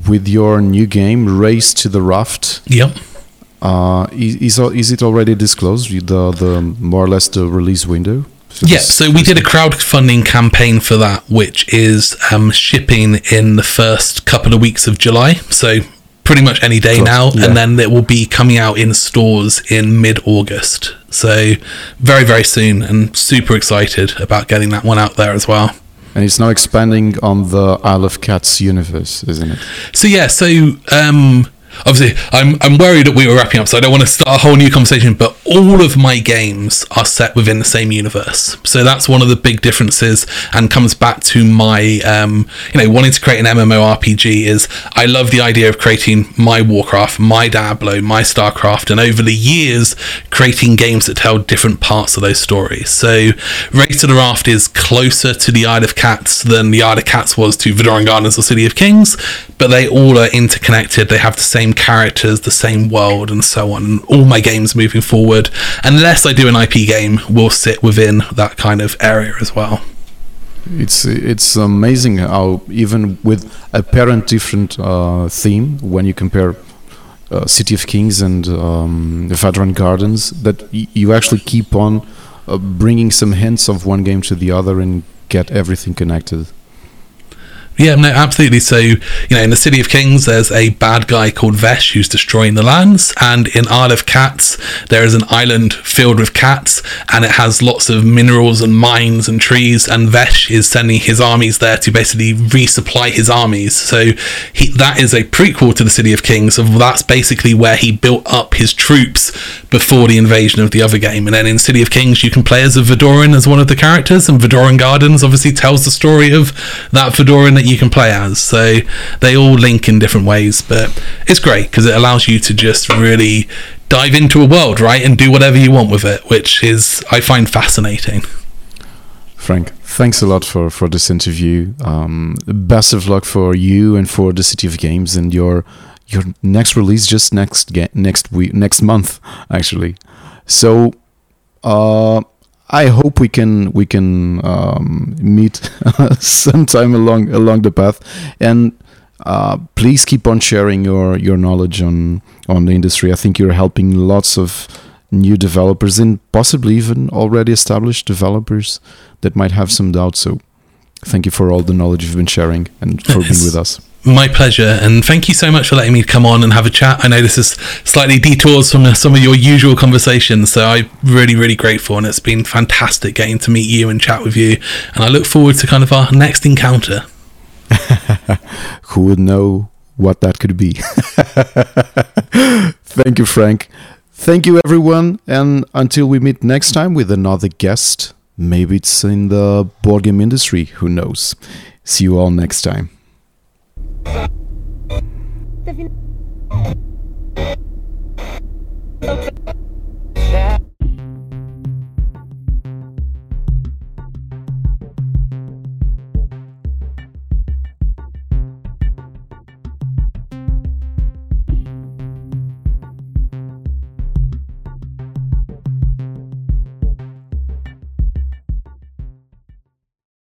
with your new game, Race to the Raft. Yep. Uh, is, is it already disclosed the the more or less the release window? Yeah, so we did a crowdfunding campaign for that, which is um, shipping in the first couple of weeks of July. So pretty much any day now, yeah. and then it will be coming out in stores in mid August. So very very soon, and super excited about getting that one out there as well. And it's now expanding on the Isle of Cats universe, isn't it? So yeah, so um, obviously I'm I'm worried that we were wrapping up, so I don't want to start a whole new conversation. But all of my games are set within the same universe, so that's one of the big differences, and comes back to my um, you know wanting to create an MMORPG. Is I love the idea of creating my Warcraft, my Diablo, my Starcraft, and over the years creating games that tell different parts of those stories. So Race to the Raft is closer to the Isle of Cats than the Isle of Cats was to Vadoran Gardens or City of Kings, but they all are interconnected. They have the same same characters, the same world, and so on. And all my games moving forward, unless I do an IP game, will sit within that kind of area as well. It's it's amazing how even with apparent different uh, theme, when you compare uh, City of Kings and um, Vadoran Gardens, that you actually keep on uh, bringing some hints of one game to the other and get everything connected. Yeah, no, absolutely. So, you know, in the City of Kings, there's a bad guy called Vesh who's destroying the lands, and in Isle of Cats, there is an island filled with cats, and it has lots of minerals and mines and trees, and Vesh is sending his armies there to basically resupply his armies. So, he, that is a prequel to the City of Kings. So that's basically where he built up his troops before the invasion of the other game. And then in City of Kings, you can play as a Vadoran as one of the characters, and Vadoran Gardens obviously tells the story of that Vadoran that you can play as. So they all link in different ways, but it's great because it allows you to just really dive into a world, right, and do whatever you want with it, which is I find fascinating. Frank, thanks a lot for for this interview. Um, best of luck for you and for the City of Games and your your next release just next ga- next week next month actually. So. Uh, I hope we can we can um, meet sometime along along the path, and uh, please keep on sharing your your knowledge on on the industry. I think you're helping lots of new developers and possibly even already established developers that might have some doubts. So, thank you for all the knowledge you've been sharing and for being with us. My pleasure, and thank you so much for letting me come on and have a chat. I know this is slightly detours from uh, some of your usual conversations, so I'm really, really grateful, and it's been fantastic getting to meet you and chat with you. And I look forward to kind of our next encounter. Who would know what that could be? thank you, Frank. Thank you, everyone, and until we meet next time with another guest, maybe it's in the board game industry, who knows. See you all next time. انت في